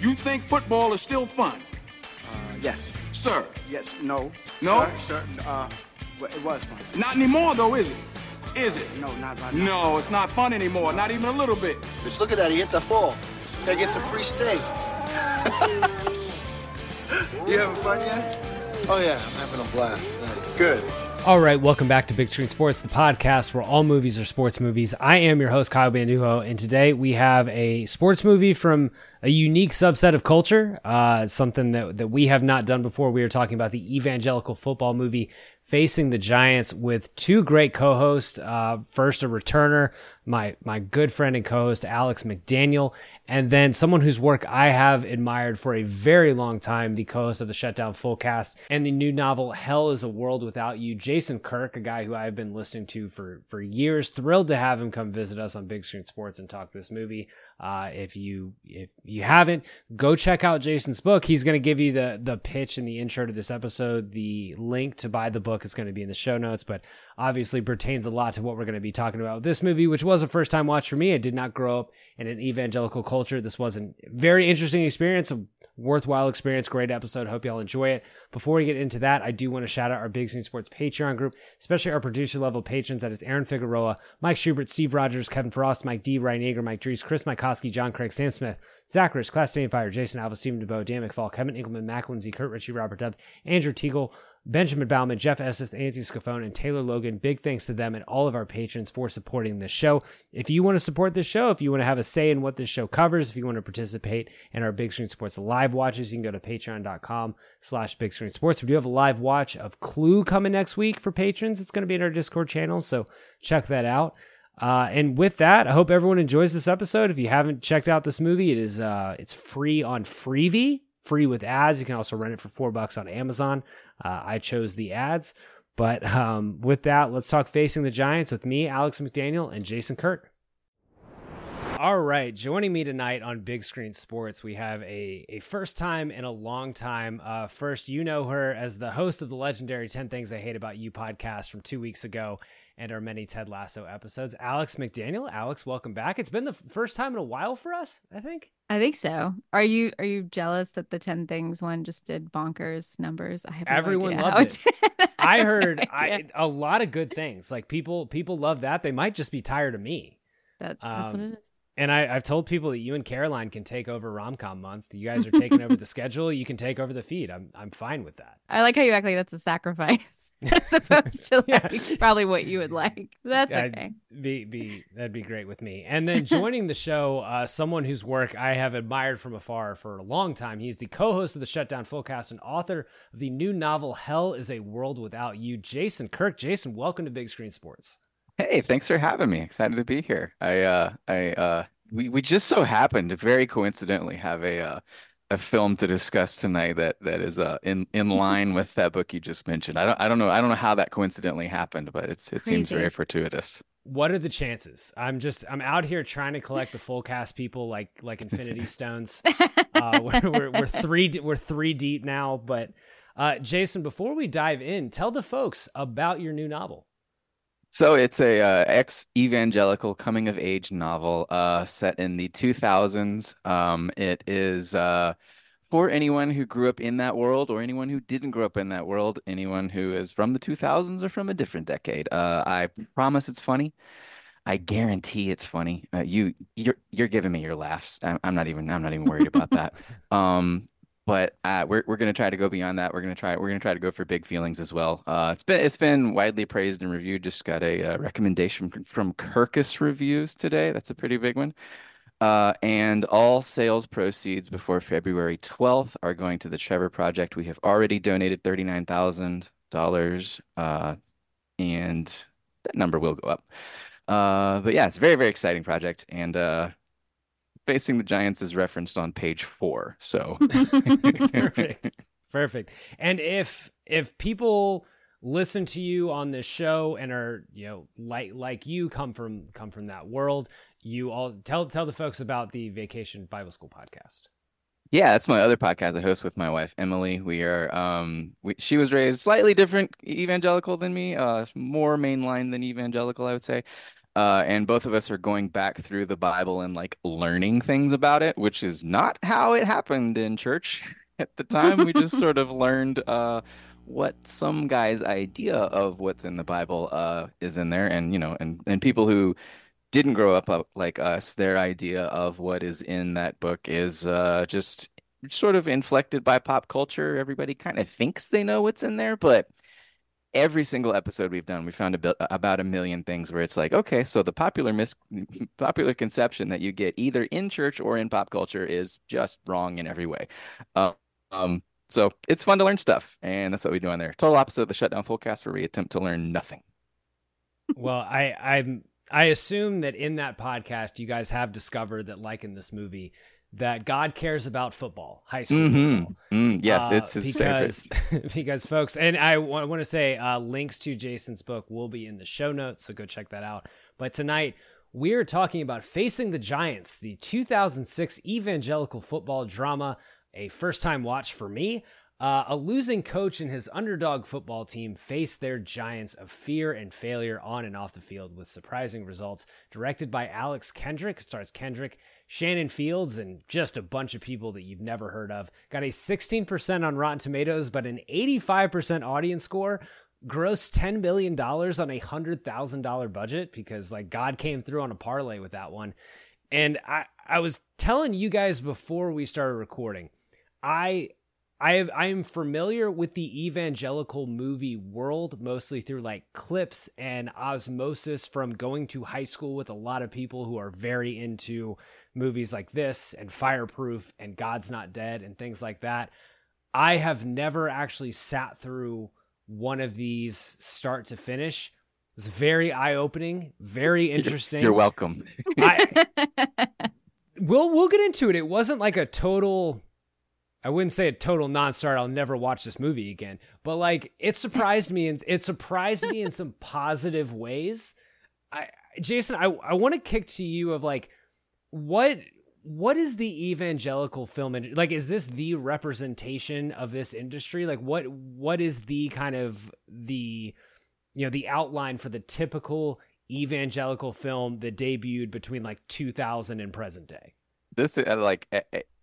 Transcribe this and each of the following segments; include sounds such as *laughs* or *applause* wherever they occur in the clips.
You think football is still fun? Uh, yes. Sir. Yes. No. No? Sir, sir, uh, well, it was fun. Not anymore, though, is it? Is it? No, not right now. No, it's not fun anymore. Not even a little bit. Just look at that. He hit the full. Gotta get some free steak. *laughs* you having fun yet? Oh, yeah. I'm having a blast. Thanks. Good. All right, welcome back to Big Screen Sports, the podcast where all movies are sports movies. I am your host, Kyle Bandujo, and today we have a sports movie from a unique subset of culture, uh, something that, that we have not done before. We are talking about the evangelical football movie Facing the Giants with two great co-hosts. Uh, first, a returner, my my good friend and co-host Alex McDaniel, and then someone whose work I have admired for a very long time, the co-host of the Shutdown Fullcast and the new novel Hell Is a World Without You, Jason Kirk, a guy who I've been listening to for for years. Thrilled to have him come visit us on Big Screen Sports and talk this movie. Uh, if you if you haven't, go check out Jason's book. He's going to give you the the pitch and the intro to this episode. The link to buy the book is going to be in the show notes, but obviously pertains a lot to what we're going to be talking about this movie, which was a first time watch for me. I did not grow up in an evangelical culture. This was a very interesting experience, a worthwhile experience, great episode. Hope y'all enjoy it. Before we get into that, I do want to shout out our Big Screen Sports Patreon group, especially our producer level patrons. That is Aaron Figueroa, Mike Schubert, Steve Rogers, Kevin Frost, Mike D, Ryan Yager, Mike Dries, Chris Mycoskie, John Craig, Sam Smith, Zach Rich, Class Fire, Jason Alba, Stephen DeBow, Dan McFall, Kevin Enkelmann, Mac Lindsey, Curt Ritchie, Robert Dove, Andrew Tuegel, Benjamin Baumann, Jeff Estes, Anthony Scafone, and Taylor Logan. Big thanks to them and all of our patrons for supporting this show. If you want to support this show, if you want to have a say in what this show covers, if you want to participate in our Big Screen Sports live watches, you can go to patreon.com slash Big Screen Sports. We do have a live watch of Clue coming next week for patrons. It's going to be in our Discord channel, so check that out. Uh, and with that, I hope everyone enjoys this episode. If you haven't checked out this movie, it is uh, it's free on Freevee, free with ads. You can also rent it for four bucks on Amazon. Uh, I chose the ads, but um, with that, let's talk facing the Giants with me, Alex McDaniel, and Jason Kirk. All right, joining me tonight on Big Screen Sports, we have a, a first time in a long time. Uh, first, you know her as the host of the legendary 10 Things I Hate About You podcast from two weeks ago and our many Ted Lasso episodes. Alex McDaniel, Alex, welcome back. It's been the first time in a while for us, I think. I think so. Are you are you jealous that the 10 things one just did bonkers numbers? I have no Everyone idea loved it. *laughs* I heard no I, a lot of good things. Like people people love that. They might just be tired of me. that, that's what um, it is. And I, I've told people that you and Caroline can take over Romcom month. You guys are taking over the *laughs* schedule. You can take over the feed. I'm I'm fine with that. I like how you act like that's a sacrifice *laughs* *laughs* as opposed to Yeah. like probably what you would like. That's okay. Be be that'd be great with me. And then joining the show, uh, someone whose work I have admired from afar for a long time. He's the co-host of the Shutdown Fullcast and author of the new novel "Hell Is a World Without You." Jason Kirk. Jason, welcome to Big Screen Sports. Hey, thanks for having me. Excited to be here. I uh I uh we we just so happened to very coincidentally have a uh a film to discuss tonight that that is uh in in line with that book you just mentioned. I don't I don't know I don't know how that coincidentally happened, but it's it seems very Crazy. fortuitous. What are the chances? I'm just I'm out here trying to collect the full cast people like like Infinity *laughs* Stones. Uh, we're, we're we're three we're three deep now, but uh, Jason, before we dive in, tell the folks about your new novel. So it's a uh, ex-evangelical coming of age novel uh, set in the 2000s. Um, it is uh, for anyone who grew up in that world or anyone who didn't grow up in that world, anyone who is from the 2000s or from a different decade. Uh, I promise it's funny. I guarantee it's funny. Uh, you you're you're giving me your laughs. I'm, I'm not even I'm not even worried about that. *laughs* Um, but uh, we're we're gonna try to go beyond that. We're gonna try we're gonna try to go for big feelings as well. Uh, it's been it's been widely praised and reviewed. Just got a, uh recommendation from, from Kirkus Reviews today. That's a pretty big one. Uh, and all sales proceeds before February 12th are going to the Trevor Project. We have already donated $39,000, uh, and that number will go up. Uh, but yeah, it's a very, very exciting project. And uh, facing the Giants is referenced on page four. So *laughs* perfect. Perfect. And if if people listen to you on this show and are you know like like you come from come from that world you all tell tell the folks about the vacation bible school podcast yeah that's my other podcast i host with my wife emily we are um we, she was raised slightly different evangelical than me uh more mainline than evangelical i would say uh, and both of us are going back through the Bible and like learning things about it, which is not how it happened in church *laughs* at the time. We just *laughs* sort of learned uh, what some guy's idea of what's in the Bible uh, is in there, and you know, and and people who didn't grow up uh, like us, their idea of what is in that book is uh, just sort of inflected by pop culture. Everybody kind of thinks they know what's in there, but every single episode we've done, we found a about a million things where it's like, okay, so the popular mis popular conception that you get either in church or in pop culture is just wrong in every way. Uh, um, so it's fun to learn stuff, and that's what we do on there. Total opposite of the shutdown fullcast, where we attempt to learn nothing. well, I I'm I assume that in that podcast, you guys have discovered that, like in this movie, that God cares about football, high school mm-hmm. football. Mm, yes, uh, it's his because, favorite. *laughs* because, folks, and I, w- I want to say uh, links to Jason's book will be in the show notes, so go check that out. But tonight, we are talking about Facing the Giants, the 2006 evangelical football drama, a first time watch for me. Uh, a losing coach and his underdog football team face their giants of fear and failure on and off the field with surprising results. Directed by Alex Kendrick, stars Kendrick, Shannen Fields, and just a bunch of people that you've never heard of. Got a 16% on Rotten Tomatoes, but an 85% audience score. Grossed $10 million on a $100,000 budget because, like, God came through on a parlay with that one. And I, I was telling you guys before we started recording, I I have, I am familiar with the evangelical movie world mostly through like clips and osmosis from going to high school with a lot of people who are very into movies like this and Fireproof and God's Not Dead and things like that. I have never actually sat through one of these start to finish. It's very eye opening, very interesting. You're welcome. I, *laughs* we'll we'll get into it. It wasn't like a total I wouldn't say a total non-starter. I'll never watch this movie again. But like, it surprised me, and it surprised me in some positive ways. I, Jason, I I want to kick to you of like, what what is the evangelical film industry like? Is this the representation of this industry? Like, what what is the kind of the you know the outline for the typical evangelical film that debuted between like 2000 and present day? This is uh, like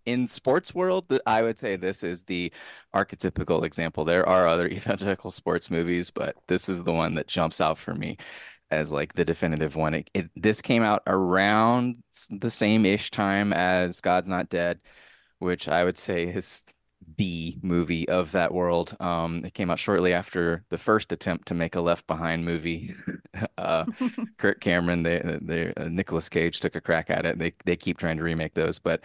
in sports world, I would say this is the archetypical example. There are other *laughs* evangelical sports movies, but this is the one that jumps out for me as like the definitive one. It, it this came out around the same ish time as God's Not Dead, which I would say is the movie of that world. Um, it came out shortly after the first attempt to make a Left Behind movie. *laughs* uh, *laughs* Kirk Cameron, they, they uh, Nicolas Cage took a crack at it. They they keep trying to remake those, but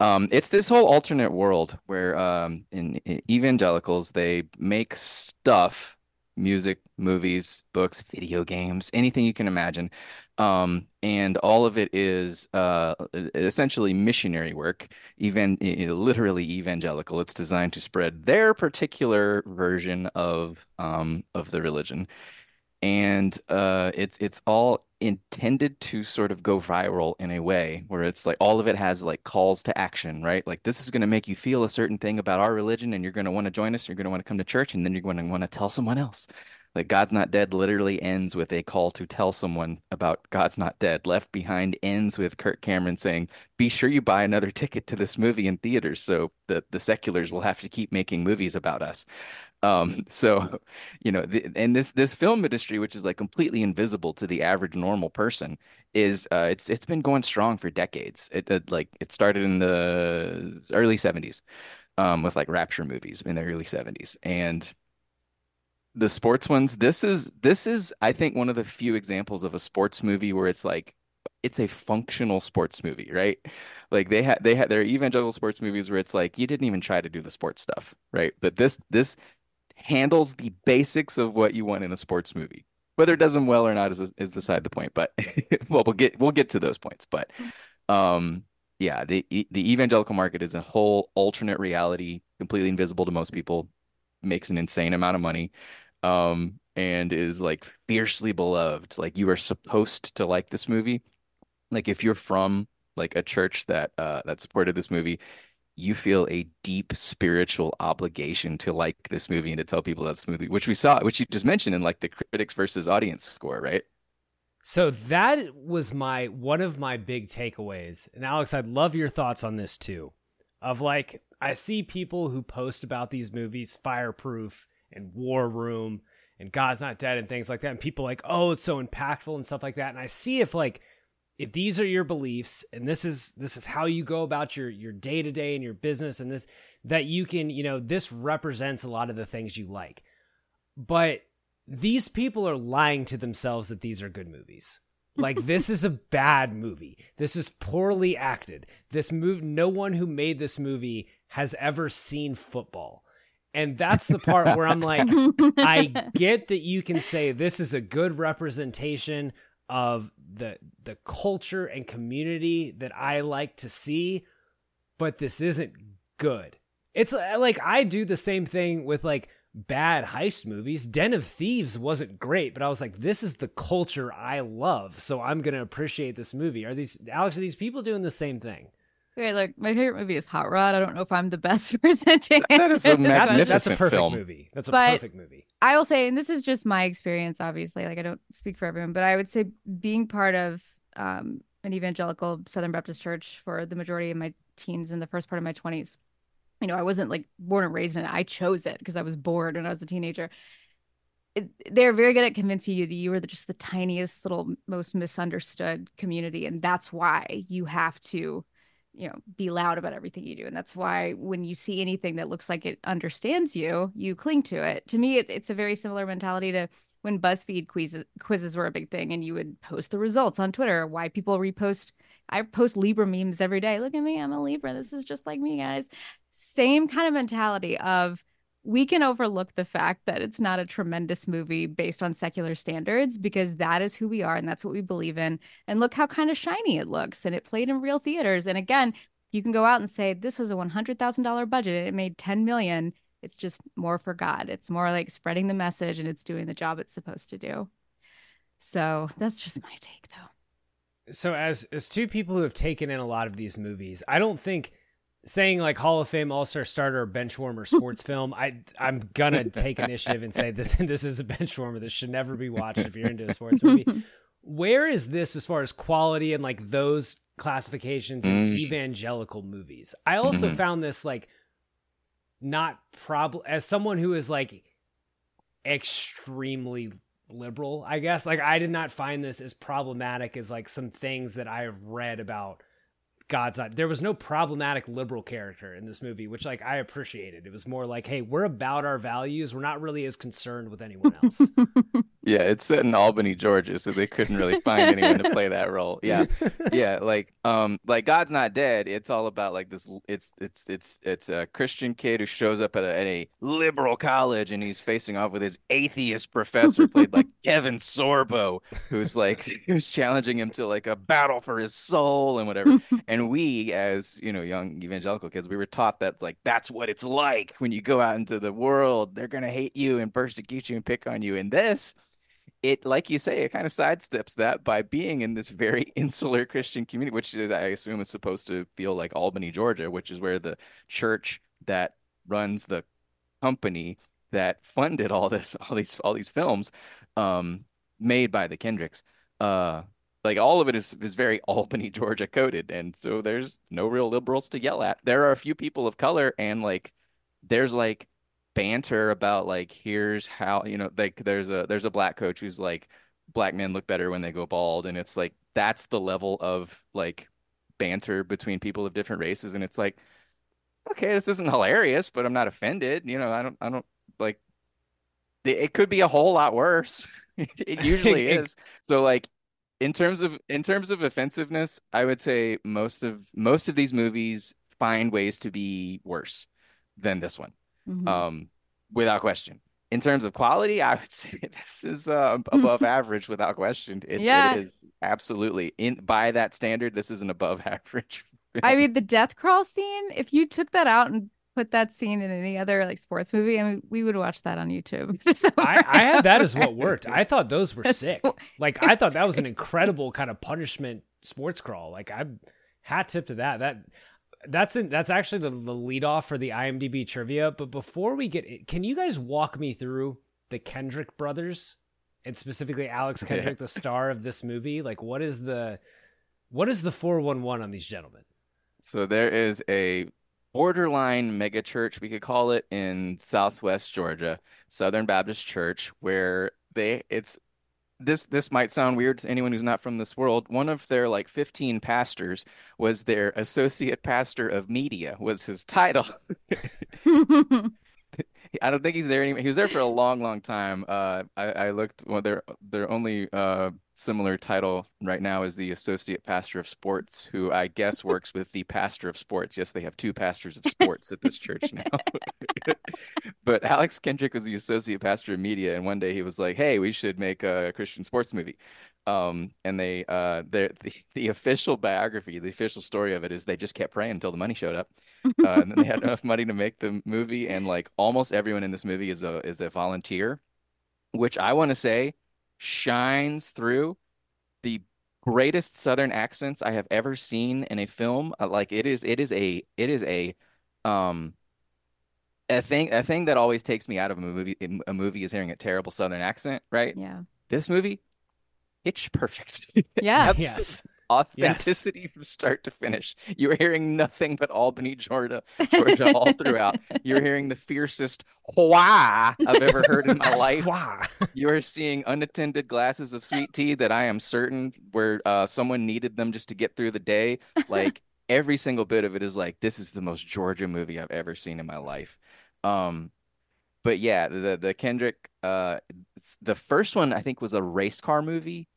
um, it's this whole alternate world where um, in, in evangelicals they make stuff, music, movies, books, video games, anything you can imagine. Um, and all of it is uh, essentially missionary work, even literally evangelical. It's designed to spread their particular version of um, of the religion, and uh, it's it's all intended to sort of go viral in a way where it's like all of it has like calls to action, right? Like this is going to make you feel a certain thing about our religion, and you're going to want to join us. You're going to want to come to church, and then you're going to want to tell someone else. Like God's Not Dead literally ends with a call to tell someone about God's Not Dead. Left Behind ends with Kirk Cameron saying, "Be sure you buy another ticket to this movie in theaters, so the the seculars will have to keep making movies about us." Um, *laughs* so, you know, the, and this this film industry, which is like completely invisible to the average normal person, is uh, it's it's been going strong for decades. It, it like it started in the early '70s um, with like Rapture movies in the early '70s, and the sports ones. This is this is I think one of the few examples of a sports movie where it's like it's a functional sports movie, right? Like they had they had their evangelical sports movies where it's like you didn't even try to do the sports stuff, right? But this this handles the basics of what you want in a sports movie. Whether it does them well or not is is beside the point. But *laughs* well, we'll get we'll get to those points. But um, yeah, the the evangelical market is a whole alternate reality, completely invisible to most people, makes an insane amount of money, um, and is like fiercely beloved. Like you are supposed to like this movie. Like if you're from like a church that uh that supported this movie, you feel a deep spiritual obligation to like this movie and to tell people that's movie, which we saw, which you just mentioned in like the critics versus audience score, right? So that was my one of my big takeaways. And Alex, I'd love your thoughts on this too. Of like I see people who post about these movies, Fireproof and War Room and God's Not Dead and things like that, and people like, "Oh, it's so impactful and stuff like that." And I see if like if these are your beliefs and this is this is how you go about your your day to day and your business and this that you can you know this represents a lot of the things you like. But these people are lying to themselves that these are good movies. Like *laughs* this is a bad movie. This is poorly acted. This move no one who made this movie has ever seen football and that's the part where i'm like i *laughs* get that you can say this is a good representation of the the culture and community that I like to see, but this isn't good. It's uh, like I do the same thing with like bad heist movies. Den of Thieves wasn't great, but I was like, this is the culture I love, so I'm gonna appreciate this movie. Are these Alex? Are these people doing the same thing? Okay, look, my favorite movie is Hot Rod. I don't know if I'm the best *laughs* person to That is *laughs* a magnificent That's, that's a perfect film. movie. That's a But- perfect movie. I will say, and this is just my experience, obviously, like I don't speak for everyone, but I would say being part of um, an evangelical Southern Baptist church for the majority of my teens and the first part of my 20s, you know, I wasn't like born and raised in it. I chose it because I was bored when I was a teenager. It, they're very good at convincing you that you are the, just the tiniest little, most misunderstood community. And that's why you have to you know be loud about everything you do and that's why when you see anything that looks like it understands you you cling to it. To me it, it's a very similar mentality to when buzzfeed quizzes, quizzes were a big thing and you would post the results on twitter why people repost i post libra memes every day. Look at me i'm a libra. This is just like me guys. Same kind of mentality of we can overlook the fact that it's not a tremendous movie based on secular standards because that is who we are and that's what we believe in. And look how kind of shiny it looks. And it played in real theaters. And again, you can go out and say this was a $100,000 budget and it made 10 million. It's just more for God. It's more like spreading the message and it's doing the job it's supposed to do. So that's just my take though. So as as two people who have taken in a lot of these movies, I don't think saying like Hall of Fame All Star starter or bench warmer sports *laughs* film, I I'm gonna take initiative and say this *laughs* this is a bench warmer. This should never be watched if you're into a sports movie. *laughs* Where is this as far as quality and like those classifications in Mm. evangelical movies? I also Mhm. found this like not prob as someone who is like extremely liberal, I guess. Like I did not find this as problematic as like some things that I have read about God's not. There was no problematic liberal character in this movie, which like I appreciated. It was more like, hey, we're about our values. We're not really as concerned with anyone else. *laughs* Yeah, it's set in Albany, Georgia, so they couldn't really find anyone to play that role. Yeah. *laughs* Yeah, like um like God's Not Dead, it's all about like this it's it's it's it's a Christian kid who shows up at a, at a liberal college and he's facing off with his atheist professor played by *laughs* Kevin Sorbo, who's like who's challenging him to like a battle for his soul and whatever. And we as, you know, young evangelical kids, we were taught that like that's what it's like when you go out into the world. They're going to hate you and persecute you and pick on you. And this it like you say it kind of sidesteps that by being in this very *laughs* insular christian community which is i assume is supposed to feel like albany georgia which is where the church that runs the company that funded all this, *laughs* all these, all these films, um, made by the Kendricks. Uh, like all of it is is very *laughs* Albany, Georgia coded, and so there's no real liberals to yell at. There are a few people of color, and like there's like banter about like here's how you know like there's a there's a black coach who's like black men look better when they go bald, and it's like that's the level of like banter between people of different races, and it's like okay, this isn't hilarious, but I'm not offended. You know, I don't I don't like it, it could be a whole lot worse. *laughs* it usually *laughs* is. So like in terms of in terms of offensiveness, I would say most of most of these movies find ways to be worse than this one, Mhm. um, without question. In terms of quality, I would *laughs* say this is uh, above *laughs* average without question. It, Yeah. it is absolutely in by that standard. This is an above *laughs* average. I mean, the death crawl scene, if you took that out and put that scene in any other like sports movie, I mean, we would watch that on YouTube. *laughs* So I, I had that as what *laughs* worked. I thought those were That's sick. Like I thought that was an incredible kind of punishment sports crawl. Like I hat tip to that. That that's in, that's actually the, the lead off for the IMDb trivia. But before we get, can you guys walk me through the Kendrick brothers and specifically Alex Kendrick, the star of this movie? Like, what is the what is the four one one on these gentlemen? So there is a borderline mega church, we could call it, in Southwest Georgia, Southern Baptist Church, where they it's this this might sound weird to anyone who's not from this world. One of their like 15 pastors was their associate pastor of media was his title. *laughs* *laughs* *laughs* *laughs* I don't think he's there anymore. He was there for a long, long time. Uh, I, I looked. Well, their their only uh, similar title right now is the associate pastor of sports, who I guess *laughs* works with the pastor of sports. Yes, they have two pastors of sports at this church now. *laughs* but Alex Kendrick was the associate pastor of media, and one day he was like, "Hey, we should make a Christian sports movie." Um, and they uh, the the official biography, the official story of it is they just kept praying until the money showed up. Uh, and then they had enough money to make the movie, and like almost everyone in this movie is a is a volunteer, which I want to say shines through the greatest Southern accents I have ever seen in a film. Uh, like it is, it is a, it is a, um, a thing, a thing that always takes me out of a movie. A movie is hearing a terrible Southern accent, right? yeah. This movie, it's perfect. Yeah. *laughs* Absolute Yes. Authenticity from start to finish. You are hearing nothing but Albany, Georgia, Georgia all *laughs* throughout. You're hearing the fiercest wah I've ever heard in my *laughs* life. You are seeing unattended glasses of sweet tea that I am certain where uh, someone needed them just to get through the day. Like every single bit of it is like this is the most Georgia movie I've ever seen in my life. Um, but yeah, the the Kendrick uh, the first one I think was a race car movie.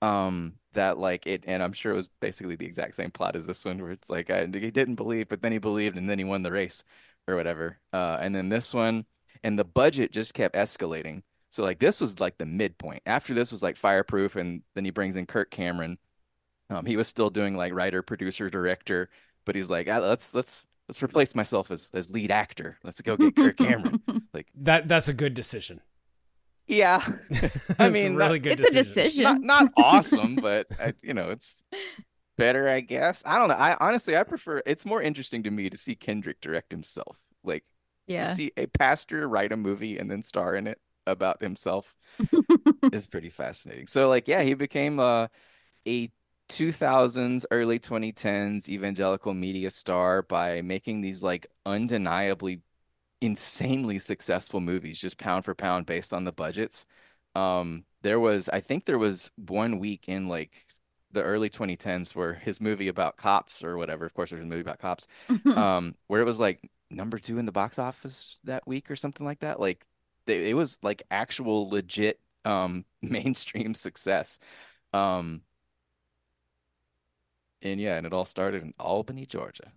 Um, that like it, and I'm sure it was basically the exact same plot as this one, where it's like I, he didn't believe, but then he believed, and then he won the race or whatever. Uh, and then this one, and the budget just kept escalating. So like this was like the midpoint. After this was like Fireproof, and then he brings in Kirk Cameron. Um, he was still doing like writer, producer, director, but he's like, "Ah, let's let's let's replace myself as as lead actor. Let's go get Kirk Cameron. *laughs* Like, That that's a good decision. Yeah, That's *laughs* I a mean, really not- good it's a decision. decision. not not *laughs* awesome, but I, you know, it's *laughs* better, I guess. I don't know. I honestly, I prefer. It's more interesting to me to see Kendrick direct himself, like yeah. see a pastor write a movie and then star in it about himself is pretty fascinating. So, like, yeah, he became uh, a 2000s, early 2010s evangelical media star by making these like undeniably insanely successful movies, just pound for pound based on the budgets. Um, there was, I think there was one week in like the early 2010s where his movie about cops or whatever, of course, there's a movie about cops, *laughs* um, where it was like number two in the box office that week or something like that. Like they, it was like actual legit um *laughs* mainstream success. Um, and yeah, and it all started in Albany, Georgia.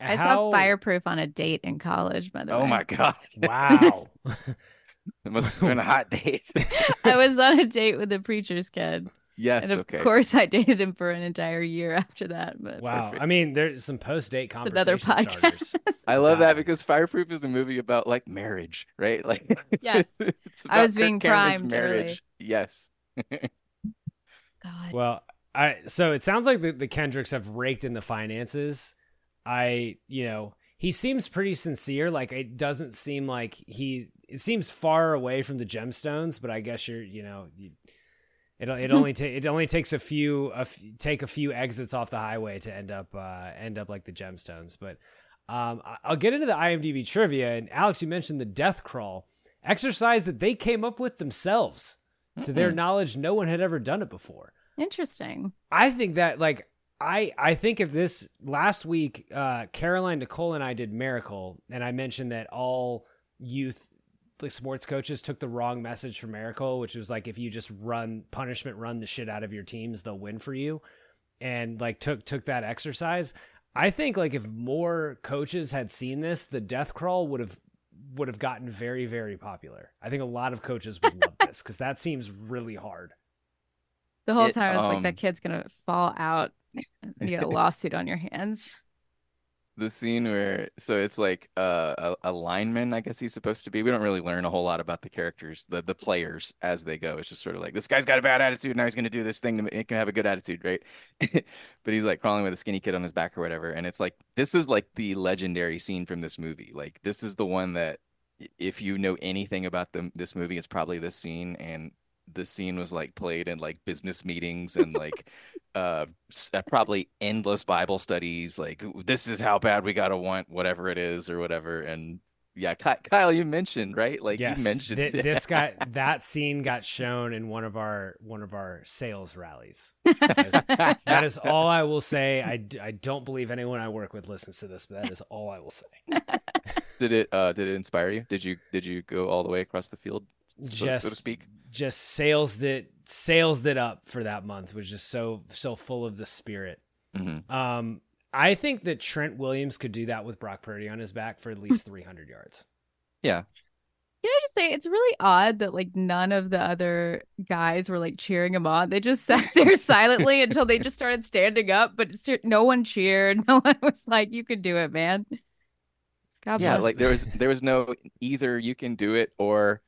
I How- saw Fireproof on a date in college, by the way. Oh my God. Wow. *laughs* It must have been a hot date. *laughs* I was on a date with a preacher's kid. Yes, and of okay. course I dated him for an entire year after that. But wow. Perfect. I mean, there's some post date it's another conversation podcast. starters. *laughs* I love that because Fireproof is a movie about like marriage, right? Like Yes. I was about Kirk being Cameron's primed early. marriage. Yes. God. Well, I so it sounds like the, the Kendricks have raked in the finances. I, you know, he seems pretty sincere. Like it doesn't seem like he. It seems far away from the gemstones, but I guess you're, you know, you, it it only ta- it only takes a few a f- take a few exits off the highway to end up uh, end up like the gemstones. But um, I'll get into the IMDb trivia. And Alex, you mentioned the death crawl exercise that they came up with themselves. To their knowledge, no one had ever done it before. Interesting. I think that like I I think if this last week uh Caroline Nicole and I did Miracle and I mentioned that all youth like sports coaches took the wrong message from Miracle, which was like if you just run punishment run the shit out of your teams, they'll win for you. And like took took that exercise. I think like if more coaches had seen this, the death crawl would have would have gotten very very popular. I think a lot of coaches would love this cuz that seems really hard. The whole It, time I was like, um, that kid's gonna fall out you get a *laughs* lawsuit on your hands. The scene where so it's like uh, a, a lineman, I guess he's supposed to be. We don't really learn a whole lot about the characters, the the players as they go. It's just sort of like this guy's got a bad attitude, now he's to do this thing to make him have a good attitude, right? *laughs* but he's like crawling with a skinny kid on his back or whatever, and it's like this is like the legendary scene from this movie. Like this is the one that if you know anything about the this movie, it's probably this scene, and this scene was like played in like business meetings and like *laughs* uh uh, probably endless bible studies like this is how bad we gotta want whatever it is or whatever and yeah Ky- kyle you mentioned right like yes, you mentioned thi- this *laughs* guy that scene got shown in one of our one of our sales rallies. That is, that is all I will say. I, d- I don't believe anyone I work with listens to this, but that is all I will say. *laughs* did it uh did it inspire you did you did you go all the way across the field so, so to speak Just sales that sales that up for that month was just so so full of the spirit. hmm Um, I think that Trent Williams could do that with Brock Purdy on his back for at least *laughs* 300 yards. yeah Can I just say it's really odd that like none of the other guys were like cheering him on. They just *laughs* sat there silently until they just started standing up, but no one cheered. *laughs* No one was like, "You can do it, man." God yeah bless. like there was there was no either you can do it or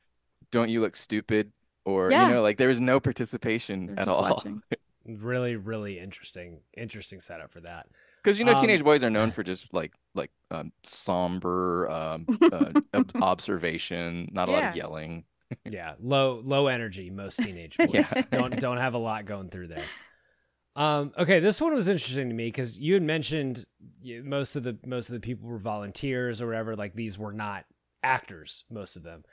don't you look stupid or Yeah. you know like there was no participation They're at all watching. *laughs* Really, really interesting, interesting setup for that. Because you know, Um, teenage boys are known for just like like um, somber um, uh, *laughs* observation, not a lot of yelling. *laughs* yeah low low energy most teenage boys Yeah. don't don't have a lot going through there um okay this one was interesting to me because you had mentioned most of the most of the people were volunteers or whatever like these were not actors most of them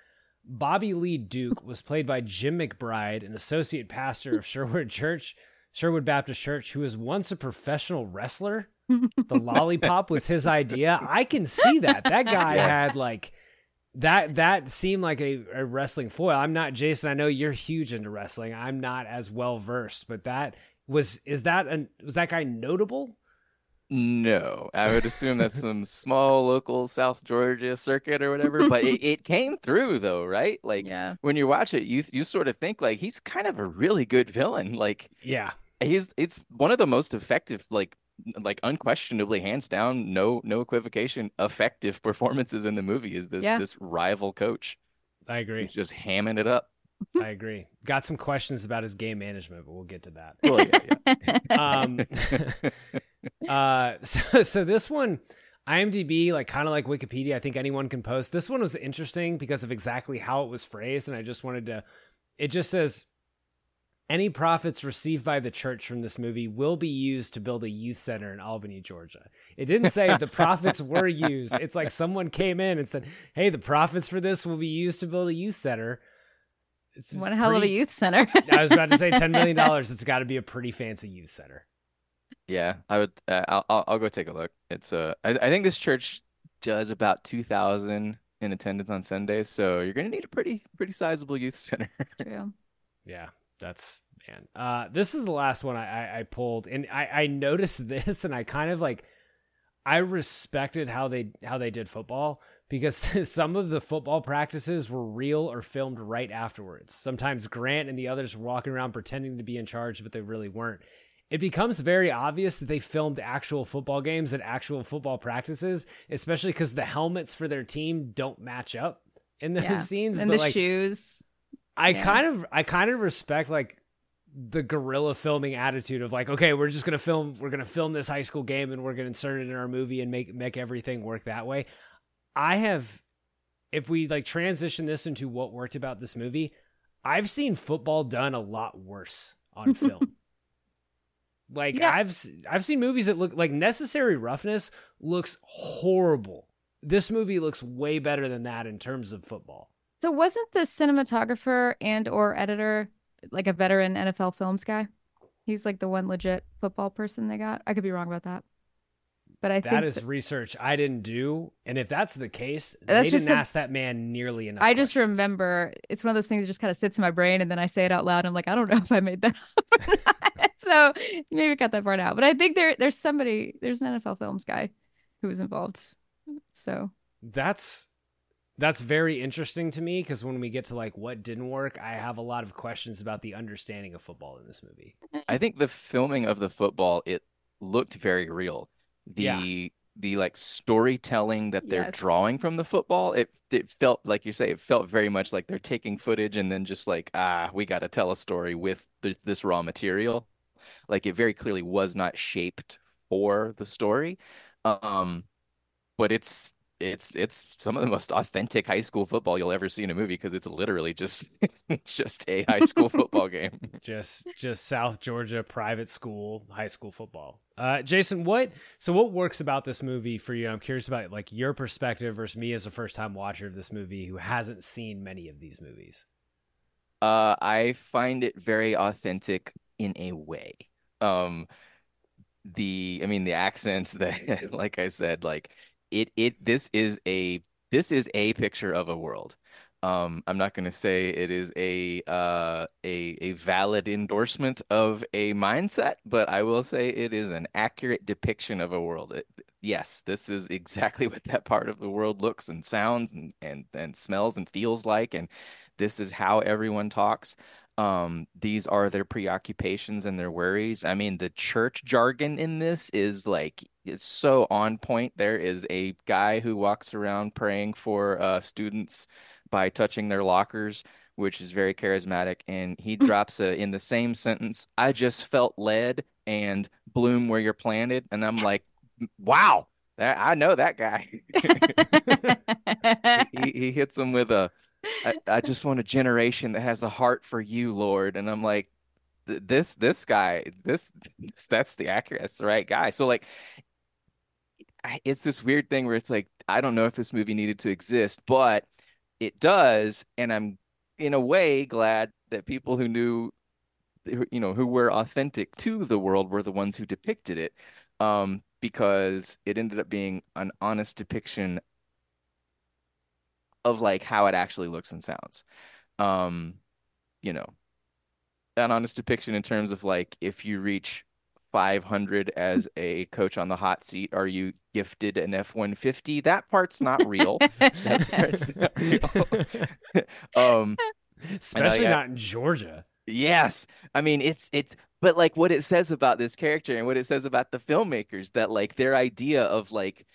bobby lee duke was played by jim mcbride an associate pastor of sherwood church sherwood baptist church who was once a professional wrestler the *laughs* lollipop was his idea i can see that that guy Yes. had like that that seemed like a, a wrestling foil. I'm not Jason. I know you're huge into wrestling. I'm not as well versed, but that was is that an was that guy notable? No, I would assume that's some *laughs* small local South Georgia circuit or whatever. But it, it came through though, right? Like yeah. when you watch it, you you sort of think like he's kind of a really good villain. Like Yeah, he's it's one of the most effective like like unquestionably hands down no no equivocation effective performances in the movie is this Yeah. this rival coach I agree. who's just hamming it up I agree. Got some questions about his game management, but we'll get to that. well yeah, yeah. *laughs* Um, *laughs* uh, so, so this one, IMDb, like kind of like Wikipedia, I think anyone can post. This one was interesting because of exactly how it was phrased, and I just wanted to. It just says any profits received by the church from this movie will be used to build a youth center in Albany, Georgia. It didn't say the profits were used. It's like someone came in and said, "Hey, the profits for this will be used to build a youth center." It's What a hell of a youth center. *laughs* I was about to say ten million *laughs* dollars. It's got to be a pretty fancy youth center. Yeah, I would. Uh, I'll, I'll I'll go take a look. It's uh, I, I think this church does about two thousand in attendance on Sundays, so you're gonna need a pretty pretty sizable youth center. *laughs* True. Yeah, that's man. Uh, this is the last one I, I, I pulled, and I, I noticed this, and I kind of like, I respected how they how they did football because *laughs* some of the football practices were real or filmed right afterwards. Sometimes Grant and the others were walking around pretending to be in charge, but they really weren't. It becomes very obvious that they filmed actual football games and actual football practices, especially because the helmets for their team don't match up in those Yeah. *laughs* scenes. and but the like, shoes. I Yeah. kind of I kind of respect like the guerrilla filming attitude of like, okay, we're just gonna film, we're gonna film this high school game and we're gonna insert it in our movie and make make everything work that way. I have, if we like transition this into what worked about this movie, I've seen football done a lot worse on *laughs* film. like Yeah. I've I've seen movies that look like Necessary Roughness looks horrible. This movie looks way better than that in terms of football. So wasn't the cinematographer and or editor like a veteran NFL films guy? He's like the one legit football person they got. I could be wrong about that. But I think That is th- research I didn't do, and if that's the case, That's they didn't a- ask that man nearly enough. I just remember it's one of those things that just kind of sits in my brain and then I say it out loud. I'm like, I don't know *laughs* if I made that up. *laughs* so maybe cut that part out. But I think there there's somebody there's an NFL films guy who was involved. So that's that's very interesting to me because when we get to like what didn't work, I have a lot of questions about the understanding of football in this movie. I think the filming of the football it looked very real. The Yeah. the like storytelling that they're Yes. drawing from the football, it it felt like you say, it felt very much like they're taking footage and then just like, ah, we got to tell a story with th this raw material. Like it very clearly was not shaped for the story. Um, but it's it's it's some of the most authentic high school football you'll ever see in a movie because it's literally just *laughs* just a high school football game. *laughs* Just just South Georgia private school high school football. Uh, Jason, what so what works about this movie for you? I'm curious about like your perspective versus me as a first time watcher of this movie who hasn't seen many of these movies. Uh, I find it very authentic in a way. Um, the, I mean, the accents that, *laughs* like I said, like it, it, this is a, this is a picture of a world. Um, I'm not going to say it is a, uh, a, a valid endorsement of a mindset, but I will say it is an accurate depiction of a world. It, yes, this is exactly *laughs* what that part of the world looks and sounds and, and, and smells and feels like. And this is how everyone talks. Um, these are their preoccupations and their worries. I mean, the church jargon in this is like it's so on point. There is a guy who walks around praying for uh, students by touching their lockers, which is very charismatic. And he *laughs* drops a, in the same sentence, I just felt led and bloom where you're planted. And I'm like, wow, that, I know that guy. *laughs* *laughs* he, he hits him with a, I, I just want a generation that has a heart for you, Lord. And I'm like, this this guy, this that's the accurate, that's the right guy. So like, it's this weird thing where it's like, I don't know if this movie needed to exist, but it does, and I'm in a way glad that people who knew, you know, who were authentic to the world were the ones who depicted it, um, because it ended up being an honest depiction of like how it actually looks and sounds. Um, you know, an honest depiction in terms of like if you reach 500 as *laughs* a coach on the hot seat, are you gifted an F-150? That part's not real. That *laughs* part's not real. *laughs* um, Especially I- not in Georgia. Yes. I mean, it's it's but like what it says about this character and what it says about the filmmakers that like their idea of like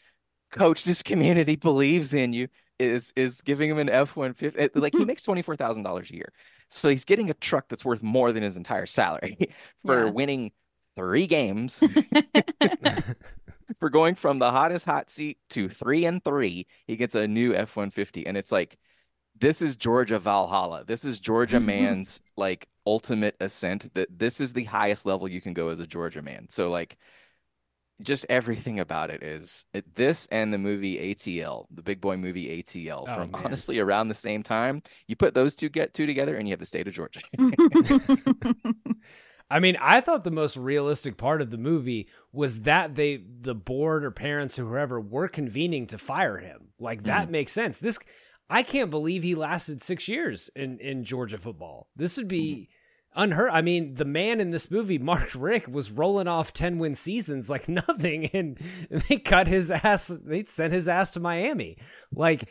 coach this community believes in you is is giving him an F-150 eh, like he *laughs* makes $24,000 a year. So he's getting a truck that's worth more than his entire salary *laughs* for Yeah. winning 3 games. *laughs* for going from the hottest hot seat to 3 and 3, he gets a new F-150 and it's like this is Georgia Valhalla. This is Georgia man's like ultimate ascent. That this is the highest level you can go as a Georgia man. So like just everything about it is it, this and the movie ATL, the big boy movie ATL Oh, from man. honestly around the same time. You put those two get two together and you have the state of Georgia. *laughs* I mean, I thought the most realistic part of the movie was that they, the board or parents or whoever, were convening to fire him. Like that Mm-hmm. makes sense. This, I can't believe he lasted six years in in Georgia football. This would be Mm-hmm. Unheard. I mean, the man in this movie, Mark Richt, was rolling off ten win seasons like *laughs* nothing, and they cut his ass. They sent his ass to Miami. Like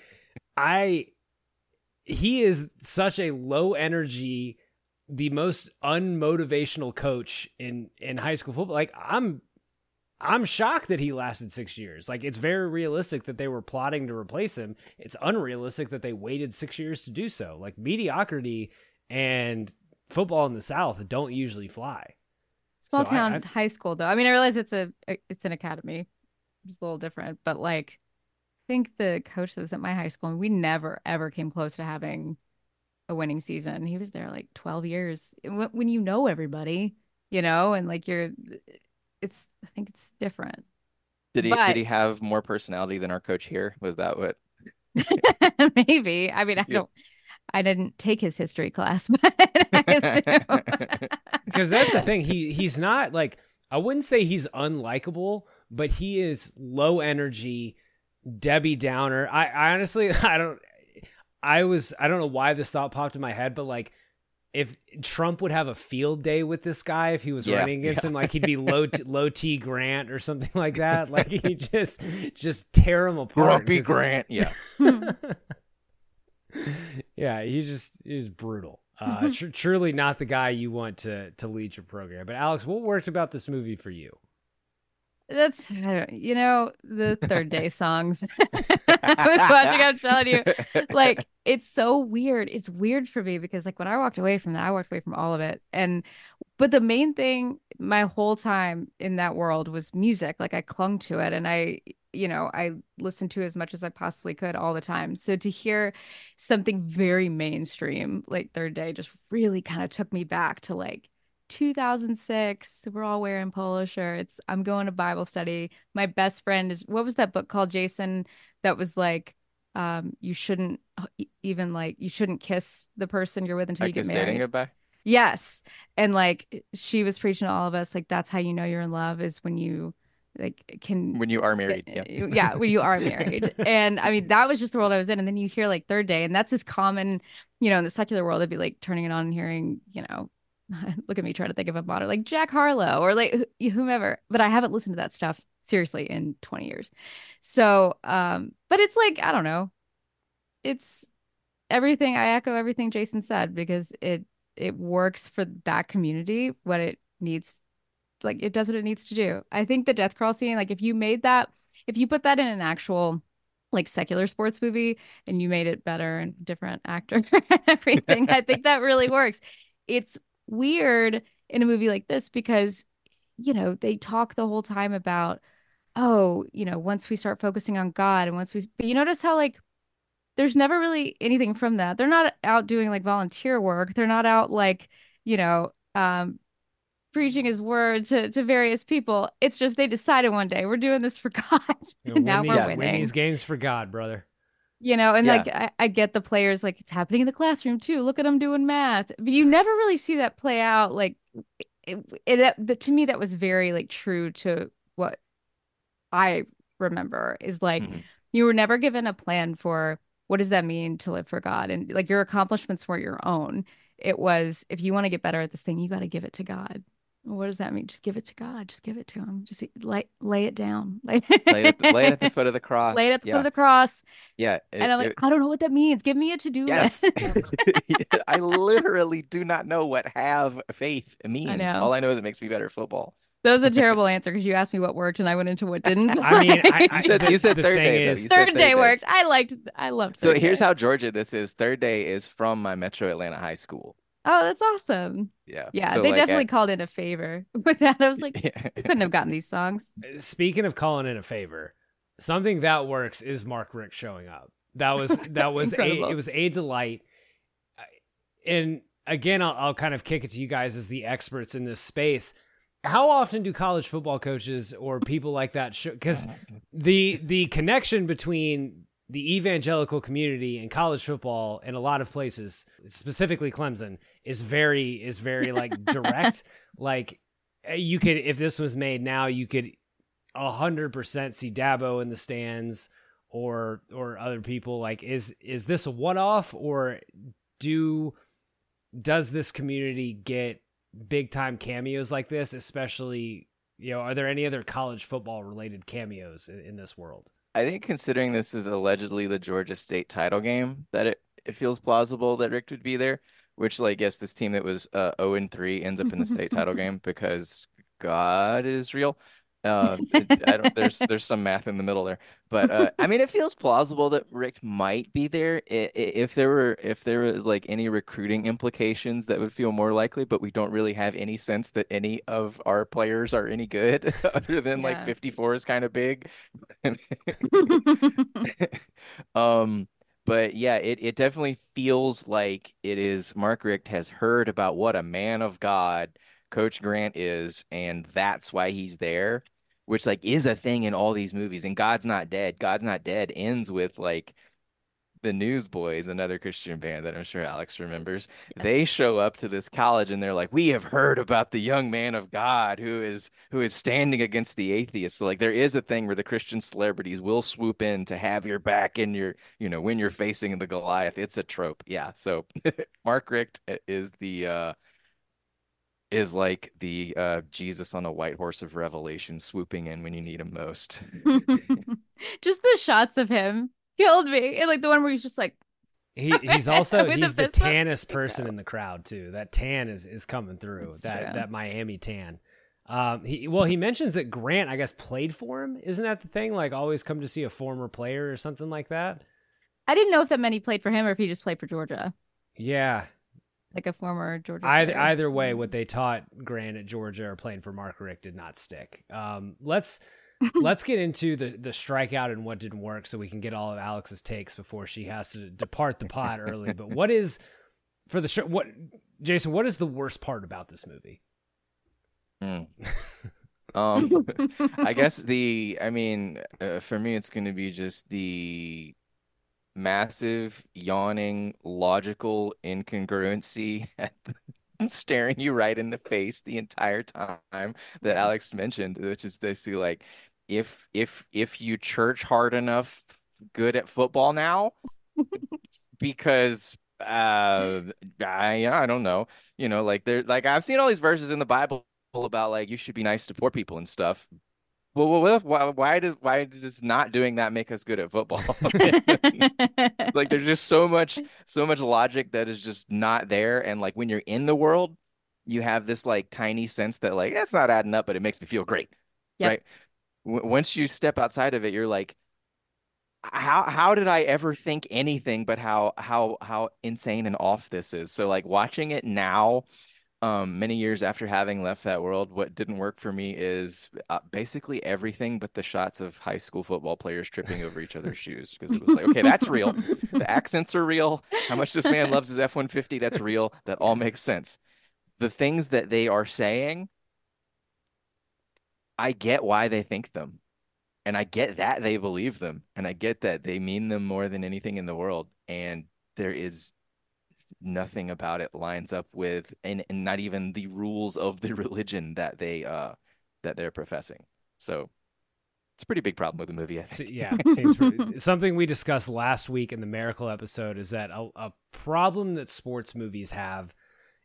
I, he is such a low energy the most unmotivational coach in in high school football. Like I'm I'm shocked that he lasted 6 years. Like it's very realistic that they were plotting to replace him. It's unrealistic that they waited 6 years to do so. Like mediocrity and football in the South don't usually fly. Small So town I- high school though. I mean, I realize it's a it's an academy. It's a little different, but like I think the coach that was at my high school and we never ever came close to having a winning season. He was there like 12 years. When when you know everybody, you know, and like you're it's I think it's different. Did he But- did he have more personality than our coach here? Was that what? *laughs* Maybe. I mean, I don't I didn't take his history class, *laughs* but I assume. because that's the thing. He he's not like I wouldn't say he's unlikable, but he is low energy, Debbie Downer. I, I honestly *laughs* I don't. I was I don't know why this thought popped in my head, but like if Trump would have a field day with this guy if he was Yeah, running against yeah. him, like he'd be low *laughs* t- low T Grant or something like that. Like he just just tear him apart. Grumpy Grant. Yeah. Yeah, he's just he's brutal. Mm-hmm. Uh, tr- truly not the guy you want to to lead your program. But Alex, what worked about this movie for you? That's I don't, you know the third day songs. *laughs* I was watching. I'm telling you, like *laughs* it's so weird. It's weird for me because like when I walked away from that, I walked away from all of it. And but the main thing my whole time in that world was music. Like I clung to it, and I you know I listened to as much as I possibly could all the time. So to hear something very mainstream like third day just really kind of took me back to like 2006 we're all wearing polo shirts i'm going to bible study my best friend is what was that book called jason that was like um you shouldn't even like you shouldn't kiss the person you're with until I you get kissed dating married goodbye. yes and like she was preaching to all of us like that's how you know you're in love is when you like can When you are married. yeah. Yeah. yeah, when you are married. *laughs* and I mean, that was just the world I was in. And then you hear like third day, and that's as common, you know, in the secular world, it'd be like turning it on and hearing, you know, *laughs* look at me trying to think of a motto like Jack Harlow or like whomever. But I haven't listened to that stuff seriously in 20 years. So, um, but it's like, I don't know. It's everything. I echo everything Jason said because it, it works for that community, what it needs like it does what it needs to do. I think the death crawl scene, like if you made that, if you put that in an actual like secular sports movie and you made it better and different actor *laughs* and everything, I think that really works. It's weird in a movie like this because you know they talk the whole time about oh you know once we start focusing on God and once we but you notice how like there's never really anything from that. They're not out doing like volunteer work. They're not out like you know um preaching his word to, to various people. It's just they decided one day we're doing this for *laughs* God. And now win we're these, winning. win these games for God, brother. You know, and Yeah. like I, I get the players like it's happening in the classroom too. Look at them doing math, but you never really see that play out. Like it, it, that, to me, that was very like true to what I remember is like Mhm. you were never given a plan for what does that mean to live for God, and like your accomplishments weren't your own. It was if you want to get better at this thing, you got to give it to God. What does that mean? Just give it to God. Just give it to Him. Just lay lay it down. Lay, *laughs* Lay it, at the, lay it at the foot of the cross. Lay it at the yeah. foot of the cross. Yeah. it- and I'm like, it- I don't know what that means. Give me a to do Yes. list. *laughs* I literally do not know what have faith means. know. All I know is it makes me better at football. that was a terrible answer because you asked me what worked and I went into what didn't. *laughs* I mean, I, I, You said- you said third day, is- You said third third day day. worked. I liked. I loved. It. So third here's day. how Georgia this is. Third day is from my Metro Atlanta high school. Oh, that's awesome. Yeah. Yeah, So, they like, definitely at- called in a favor *laughs* with that. I was like, Yeah. Couldn't have gotten these songs. *laughs* Speaking of calling in a favor, something that works is Mark Richt showing up. That was *laughs* that was a, it was a delight. I- And again, I'll, I'll kind of kick it to you guys as the experts in this space. How often do college football coaches or people like that show? Because the the connection between the evangelical community and college football in a lot of places, specifically Clemson, is very is very like *laughs* direct. like eh, you could if this was made now, you could a hundred percent see Dabo in the stands or or other people. Like is is this a one off or do does this community get big time cameos like this? Especially you know, are there any other college football related cameos in, in this world? I think considering this is allegedly the Georgia State title game, that it, it feels plausible that Richt would be there. Which, like, yes, this team that was uh, 0 and 3 ends up in the state title *laughs* game because God is real. Uh, I don't, there's there's some math in the middle there, but uh, I mean, it feels plausible that Richt might be there if there were if there was like any recruiting implications that would feel more likely. But we don't really have any sense that any of our players are any good, *laughs* other than like 54 is kind of big. *laughs* *laughs* Um, but yeah, it, it definitely feels like it is Mark Richt has heard about what a man of God Coach Grant is, and that's why he's there, which like is a thing in all these movies. And God's Not Dead, God's Not Dead ends with like the Newsboys, another Christian band that I'm sure Alex remembers. They show up to this college and they're like, "We have heard about the young man of God who is who is standing against the atheists." So like there is a thing where the Christian celebrities will swoop in to have your back in your, you know, when you're facing the Goliath. It's a trope. Yeah. So *laughs* Mark Richt is the uh is like the uh Jesus on a white horse of revelation swooping in when you need him most. *laughs* just the shots of him killed me. And like the one where he's just like, He *laughs* he's also With the he's the fist tannest person in the crowd too. That tan is is coming through. That's that true. that Miami tan. Um, he well he mentions that Grant I guess played for him. Isn't that the thing? Like always come to see a former player or something like that. I didn't know if that meant he played for him or if he just played for Georgia, Yeah. Like a former Georgia. Either player. either way, what they taught Grant at Georgia or playing for Mark Richt did not stick. Um, let's *laughs* let's get into the the strikeout and what didn't work, so we can get all of Alex's takes before she has to depart the pod early. But what is for the sh- what Jason? What is the worst part about this movie? Hmm. *laughs* Um, *laughs* I guess the, I mean, uh, for me, it's going to be just the massive, yawning, logical incongruency *laughs* staring you right in the face the entire time that Alex mentioned, which is basically like, if if if you church hard enough, good at football now, *laughs* because uh, I I don't know, you know, like there, like I've seen all these verses in the Bible about like you should be nice to poor people and stuff. Well, why why does why does not doing that make us good at football? *laughs* like there's just so much so much logic that is just not there, and like when you're in the world, you have this like tiny sense that like that's not adding up, but it makes me feel great, Yep. right? W once you step outside of it, you're like, how how did I ever think anything but how how how insane and off this is? So like watching it now, um, many years after having left that world, what didn't work for me is uh, basically everything but the shots of high school football players tripping over each other's shoes because it was like, okay, that's real. The *laughs* accents are real. How much this man loves his F-150, that's real. That all makes sense. The things that they are saying, I get why they think them. And I get that they believe them. And I get that they mean them more than anything in the world. And there is nothing about it lines up with and, and not even the rules of the *laughs* religion that they uh that they're professing. So it's a pretty big problem with the movie, I think. yeah, *laughs* seems pretty, something we discussed last week in the Miracle episode is that a, a problem that sports movies have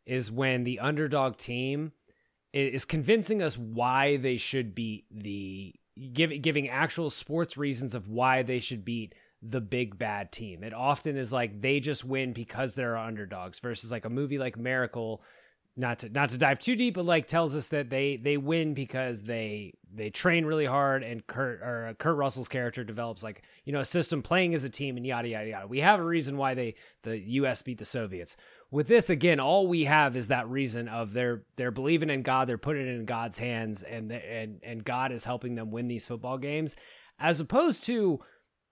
is when the underdog team is convincing us why they should beat the give, giving actual sports reasons of why they should beat the big bad team. It often is like they just win because they're underdogs versus like a movie like Miracle not to not to dive too deep, but like tells us that they they win because they they train really hard and Kurt or Kurt Russell's character develops like you know a system playing as a team and yada yada yada. We have a reason why they the U.S. beat the Soviets. With this again, all we have is that reason of they're they're believing in God, they're putting it in God's hands, and and and God is helping them win these football games, as opposed to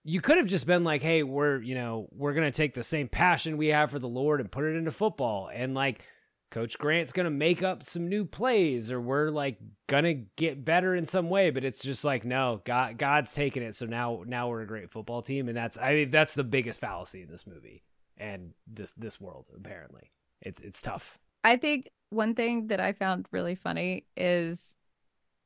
you could have just been like, hey, we're you know we're gonna take the same passion we have for the Lord and put it into football, and like Coach Grant's gonna make up some new plays, or we're like gonna get better in some way. But it's just like, no, God, God's taking it. So now, now we're a great football team, and that's I mean that's the biggest fallacy in this movie and this this world. Apparently, it's it's tough. I think one thing that I found really funny is,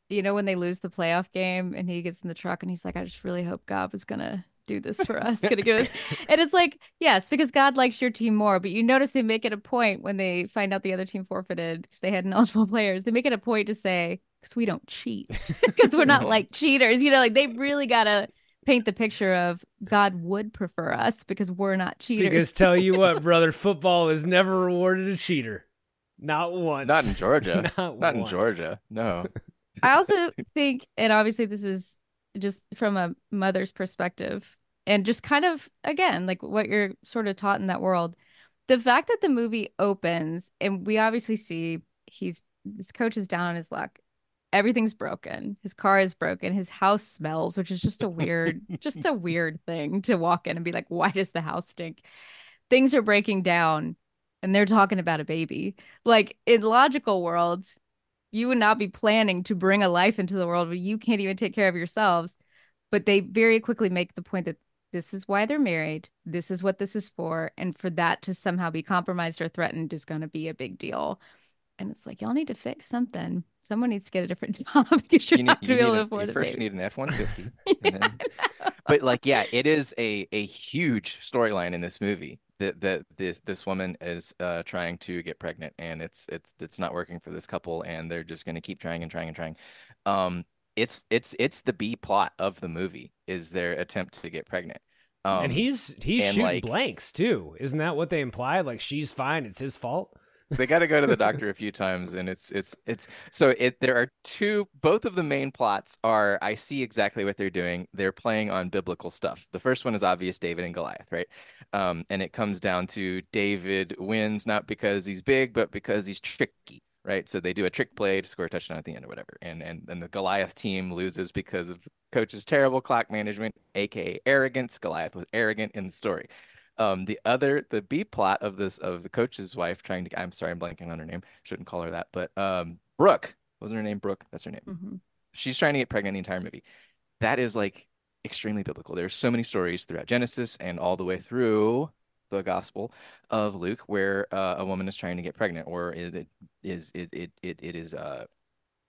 you know, when they lose the playoff game and he gets in the truck and he's like, I just really hope God was gonna do this for us, gonna give us. *laughs* And it's like, yes, because God likes your team more. But you notice they make it a point when they find out the other team forfeited because they had ineligible *laughs* players. They make it a point to say, because we don't cheat, *laughs* because we're not like cheaters. You know, like they really gotta paint the picture of God would prefer us because we're not cheaters. Because tell you what, brother, football has never rewarded a cheater, not once. Not in Georgia. Not Not in. Georgia. No. I also think, and obviously this is just from a mother's perspective, and just kind of again like what you're sort of taught in that world. The fact that the movie opens and we obviously see he's this coach is down on his luck. Everything's broken. His car is broken. His house smells, which is just a weird, *laughs* just a weird thing to walk in and be like, why does the house stink? Things are breaking down and they're talking about a baby. Like in logical worlds, you would not be planning to bring a life into the world where you can't even take care of yourselves. But they very quickly make the point that this is why they're married. This is what this is for. And for that to somehow be compromised or threatened is going to be a big deal. And it's like, y'all need to fix something. Someone needs to get a different *laughs* job because you're You not need, going you to be able to afford you the first you baby. need an F-150. *laughs* and then- but like, yeah, it is a a huge storyline in this movie that that this this woman is uh trying to get pregnant and it's it's it's not working for this couple and they're just going to keep trying and trying and trying. Um, it's it's it's the B plot of the movie is their attempt to get pregnant. Um, and he's he's and, shooting like- blanks too. Isn't that what they imply? Like she's fine. It's his fault. They got to go to the doctor a few times and it's it's it's so it there are two both of the main plots are I see exactly what they're doing. They're playing on biblical stuff. The first one is obvious David and Goliath right? Um and it comes down to David wins not because he's big but because he's tricky right? So they do a trick play to score a touchdown at the end or whatever. And and and the Goliath team loses because of coach's terrible clock management aka arrogance. Goliath was arrogant in the story um, the other, the B plot of this of the coach's wife trying to, I'm sorry, I'm blanking on her name. Shouldn't call her that, but um, Brooke wasn't her name. Brooke, that's her name. Mhm. She's trying to get pregnant the entire movie. That is like extremely biblical. There's so many stories throughout Genesis and all the way through the Gospel of Luke where uh, a woman is trying to get pregnant, or is it is it it it, it is uh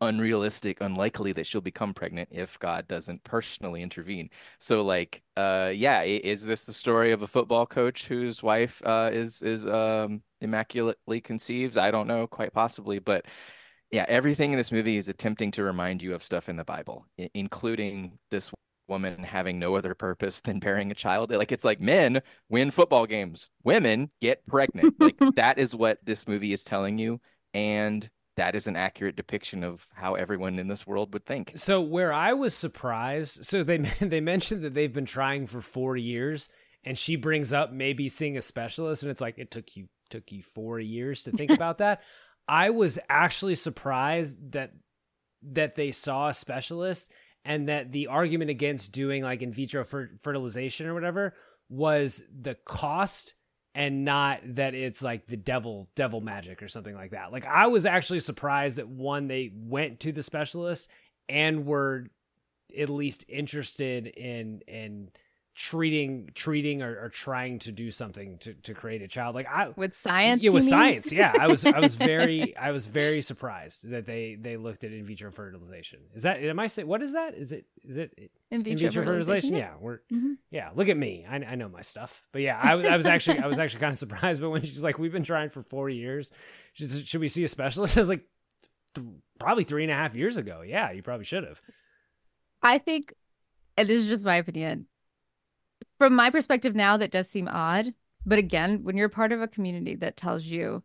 unrealistic, unlikely that she'll become pregnant if God doesn't personally intervene. So like uh yeah, is this the story of a football coach whose wife uh is is um immaculately conceives? I don't know, quite possibly, but yeah, everything in this movie is attempting to remind you of stuff in the Bible, i- including this woman having no other purpose than bearing a child. Like it's like men win football games, women get pregnant. Like *laughs* that is what this movie is telling you, and that is an accurate depiction of how everyone in this world would think. So where I was surprised, so they *laughs* they mentioned that they've been trying for four years, and she brings up maybe seeing a specialist, and it's like it took you took you four years to think *laughs* about that. I was actually surprised that that they saw a specialist and that the argument against doing like in vitro fer- fertilization or whatever was the cost and not that it's like the devil devil magic or something like that. Like I was actually surprised that one they went to the specialist and were at least interested in in treating treating or, or trying to do something to, to create a child. Like I With science, yeah, with mean? science. Yeah, I was I was *laughs* very I was very surprised that they they looked at in vitro fertilization. Is that am I saying what is that? Is it is it In in vitro, vitro fertilization? Yeah, we're Mhm. yeah. Look at me. I, I know my stuff. But yeah, I, was- I was actually I was actually kind of surprised. But when she's like, "We've been trying for four years," she said, "Should we see a specialist?" *laughs* I was like, th- "Probably three and a half years ago." Yeah, you probably should have. I think, and this is just my opinion, from my perspective now, that does seem odd. But again, when you're part of a community that tells you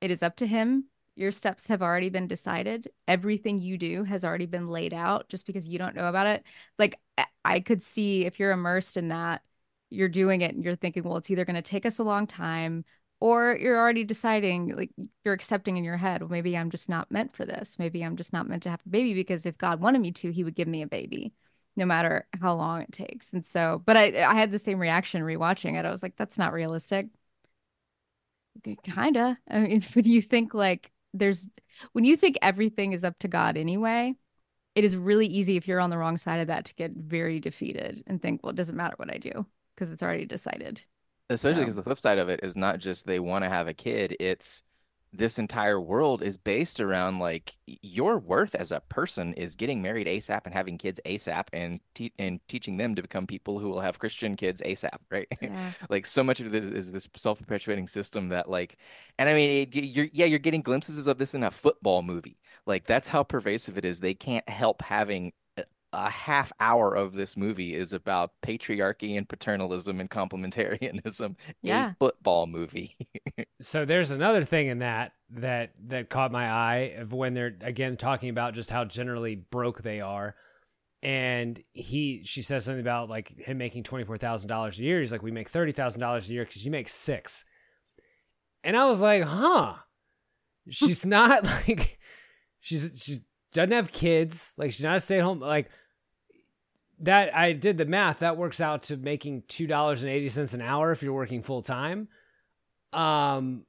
it is up to him, your steps have already been decided, everything you do has already been laid out just because you don't know about it. Like, I- could see if you're immersed in that, you're doing it and you're thinking, well, it's either going to take us a long time or you're already deciding, like, you're accepting in your head, well, maybe I'm just not meant for this. Maybe I'm just not meant to have a baby because if God wanted me to, he would give me a baby no matter how long it takes. And so, but I I had the same reaction rewatching it. I was like, that's not realistic. Kinda. I mean, *laughs* when you think like there's when you think everything is up to God anyway, it is really easy if you're on the wrong side of that to get very defeated and think, well, it doesn't matter what I do because it's already decided. Especially So- because the flip side of it is not just they want to have a kid, it's this entire world is based around like your worth as a person is getting married ASAP and having kids ASAP and te and teaching them to become people who will have Christian kids ASAP, right? *laughs* Yeah. Like so much of this is this self-perpetuating system that like, and I mean, it, you're yeah, you're getting glimpses of this in a football movie. Like that's how pervasive it is. They can't help having a, a half hour of this movie is about patriarchy and paternalism and complementarianism. Yeah. A football movie. *laughs* so there's another thing in that that that caught my eye of when they're again talking about just how generally broke they are and he she says something about like him making $24000 a year he's like we make $30000 a year because you make six and i was like huh she's *laughs* not like she's she's doesn't have kids like she's not a stay-at-home like that i did the math that works out to making $2.80 an hour if you're working full-time um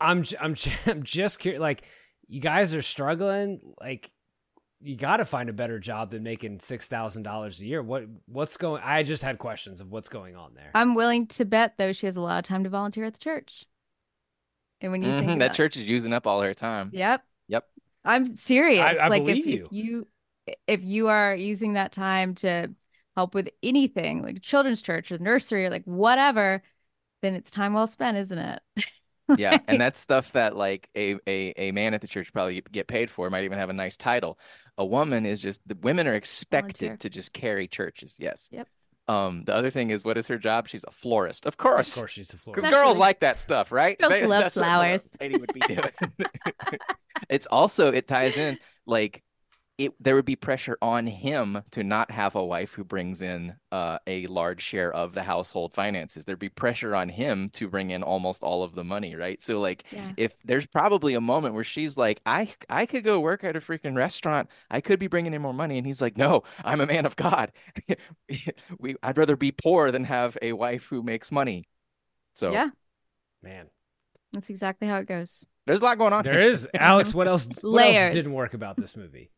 i'm i'm *laughs* i'm just curious like you guys are struggling like you got to find a better job than making six thousand dollars a year. What what's going? I just had questions of what's going on there. I'm willing to bet though she has a lot of time to volunteer at the church. And when you Mhm, think that about- church is using up all her time. Yep. Yep. I'm serious. I- I like if, believe if you if you are using that time to help with anything, like children's church or nursery or like whatever, then it's time well spent, isn't it? *laughs* Yeah, and that's stuff that like a, a a man at the church probably get paid for, might even have a nice title. A woman is just the women are expected Volunteer. to just carry churches. Yes. Yep. Um, the other thing is, what is her job? She's a florist, of course. Of course, she's a florist. Because Naturally. girls like that stuff, right? Girls love that's what flowers. lady would be doing. *laughs* *laughs* it's also it ties in like it. There would be pressure on him to not have a wife who brings in uh, a large share of the household finances. There'd be pressure on him to bring in almost all of the money, right? So like, Yeah. if there's probably a moment where she's like, I I could go work at a freaking restaurant. I could be bringing in more money, and he's like, No, I'm a man of God. *laughs* we I'd rather be poor than have a wife who makes money. So Yeah, Man, that's exactly how it goes. there's a lot going on. there here. is Alex. What else? *laughs* What Layers. else didn't work about this movie?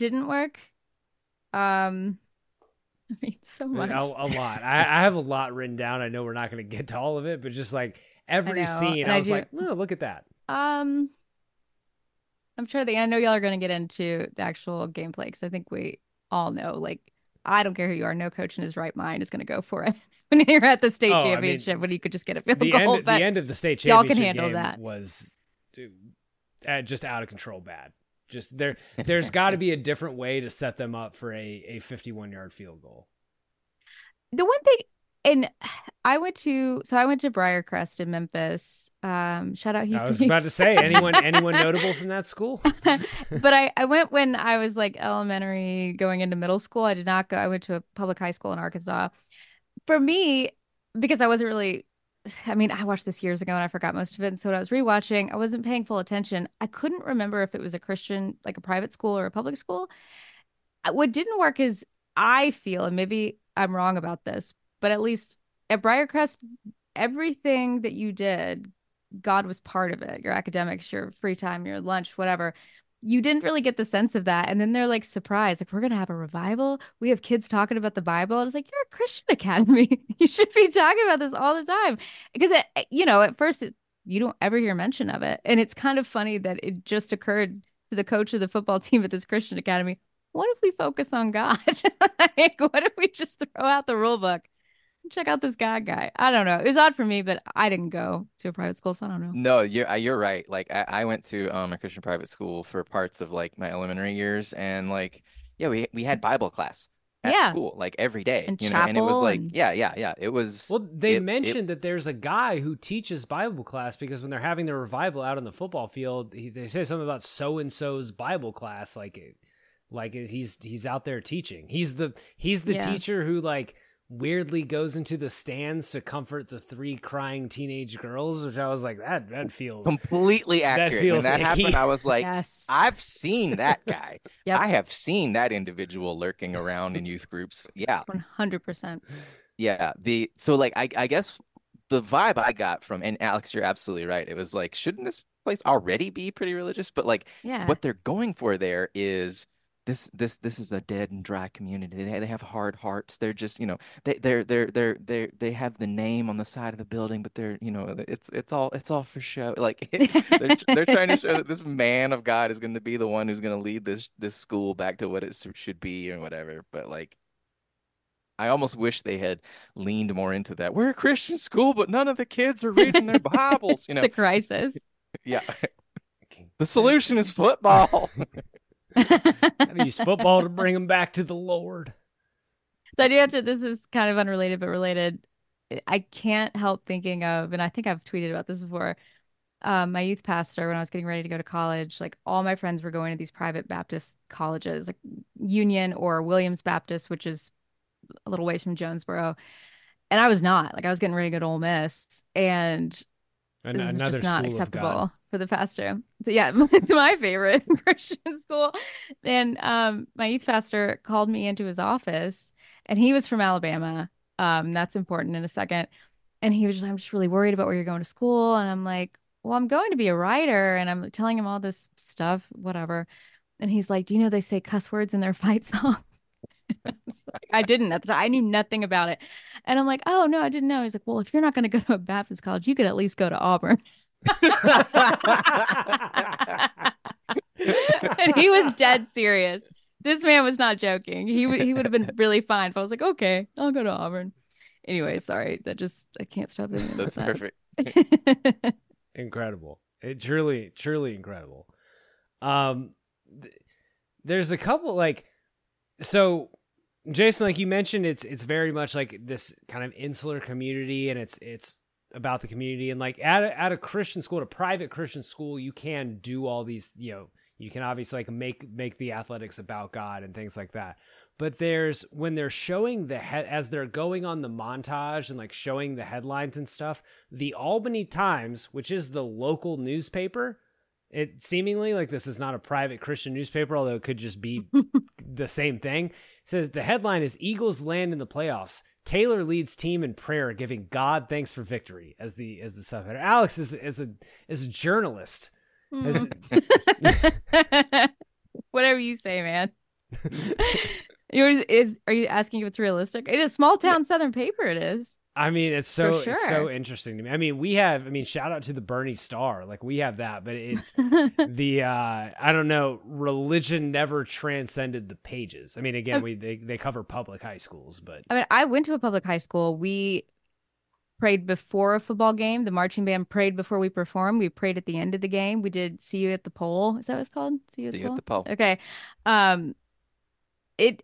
Didn't work. Um *laughs* I mean so much. a lot. I, I have a lot written down. I know we're not going to get to all of it, but just like every know, scene, and I I was do- like, oh, look at that. Um, I'm sure think. I know y'all are going to get into the actual gameplay because I think we all know. Like, I don't care who you are. No coach in his right mind is going to go for it *laughs* when you're at the state Oh, I mean, championship when you could just get a field The goal. end, but the end of the state championship y'all can championship handle game that. was dude, uh, just out of control bad. Just there, there's *laughs* got to be a different way to set them up for a, a 51 yard field goal. the one thing, and I went to so I went to Briarcrest in Memphis. Um, shout out Hugh. I was about to say anyone *laughs* anyone notable from that school. *laughs* but I, I went when I was like elementary going into middle school. I did not go. I went to a public high school in Arkansas. For me, because I wasn't really, I mean, I watched this years ago and I forgot most of it. And so when I was rewatching, I wasn't paying full attention. I couldn't remember if it was a Christian, like a private school or a public school. What didn't work is I feel, and maybe I'm wrong about this, but at least at Briarcrest, everything that you did, God was part of it. Your academics, your free time, your lunch, whatever. You didn't really get the sense of that. And then they're like surprised, like, we're going to have a revival. We have kids talking about the Bible. It's like, you're a Christian *laughs* academy. you should be talking about this all the time. Because, it, you know, at first, it, you don't ever hear mention of it. And it's kind of funny that it just occurred to the coach of the football *laughs* team at this Christian academy. What if we focus on God? *laughs* like, what if we just throw out the rule book? Check out this God guy. I don't know. It was odd for me, but I didn't go to a private school, so I don't know. No, you're uh, you're right. Like I, I went to um a Christian private school for parts of like my elementary years, and like yeah, we we had Bible class at Yeah. school like every day, And you know, and it was like and- yeah, yeah, yeah. It was Well, they it- it- mentioned that there's a guy who teaches Bible class because when they're having the revival out on the football field, he, they say something about so and so's Bible class, like it- like he's he's out there teaching. He's the he's the Yeah. teacher who like weirdly goes into the stands to comfort the three crying teenage girls, which I was like that that feels completely accurate. That accurate. feels when that icky. happened, I was like, yes. I've seen that *laughs* guy. Yep. I have seen that individual lurking around in youth groups. Yeah, 100%. yeah. The so like I I guess the vibe I got from and Alex, you're absolutely right. It was like, shouldn't this place already be pretty religious? But like Yeah. what they're going for there is this this this is a dead and dry community. They they have hard hearts. They're just you know they they're they're they're they they have the name on the side of the building, but they're you know it's it's all it's all for show. Like *laughs* they're they're *laughs* trying to show that this man of God is going to be the one who's going to lead this this school back to what it should be or whatever. But like. I almost wish they had leaned more into that. We're a Christian school, but none of the kids are reading their *laughs* Bibles. You know, it's a crisis. yeah. The solution is football. Do use football to bring them back to the Lord. So I do have to. This is kind of unrelated, but related. I can't help thinking of, and I think I've tweeted about this before. Um, my youth pastor, when I was getting ready to go to college, like all my friends were going to these private Baptist colleges, like Union or Williams Baptist, which is a little ways from Jonesboro. And I was not. Like I was getting ready to go to Ole Miss, and An- this is another just not school of God. acceptable for the pastor. So yeah, *laughs* it's my favorite *laughs* Christian school. And um, my youth pastor called me into his office, and he was from Alabama. Um, that's important in a second. And he was just, I'm just really worried about where you're going to school. And I'm like, well, I'm going to be a writer, and I'm telling him all this stuff, whatever. And he's like, do you know they say cuss words in their *laughs* fight song? I didn't at the time. I knew nothing about it. And I'm like, oh, no, I didn't know. He's like, well, if you're not going to go to a Baptist college, you could at least go to Auburn. And he was dead serious. This man was not joking. He would he would have been really fine if I was like, okay, I'll go to Auburn. Anyway, sorry. That just I can't stop it. That's that. perfect. *laughs* incredible. It truly, truly incredible. Um, th- there's a couple like, so Jason, like you mentioned, it's it's very much like this kind of insular community, and it's it's about the community, and like at a, at a Christian school, at a private Christian school, you can do all these, you know, you can obviously like make make the athletics about God and things like that. But there's when they're showing the head as they're going on the montage and like showing the headlines and stuff, the Albany Times, which is the local newspaper, it seemingly like this is not a private Christian newspaper, although it could just be *laughs* the same thing. Says the headline is Eagles land in the playoffs. Taylor leads team in prayer, giving God thanks for victory as the as the subheader. Alex is is a is a journalist. Hmm. Has- *laughs* *laughs* Whatever you say, man. *laughs* Yours is are you asking if it's realistic? It is a small town southern paper it is. I mean, it's so For it's so interesting to me. I mean, we have. I mean, shout out to the Bernie Star. Like we have that, but it's *laughs* the uh I don't know. Religion never transcended the pages. I mean, again, we they they cover public high schools, but I mean, I went to a public high school. We prayed before a football game. The marching band prayed before we performed. We prayed at the end of the game. We did see you at the pole. Is that what it's called? See you at, See the, you pole? at the pole. Okay. Um it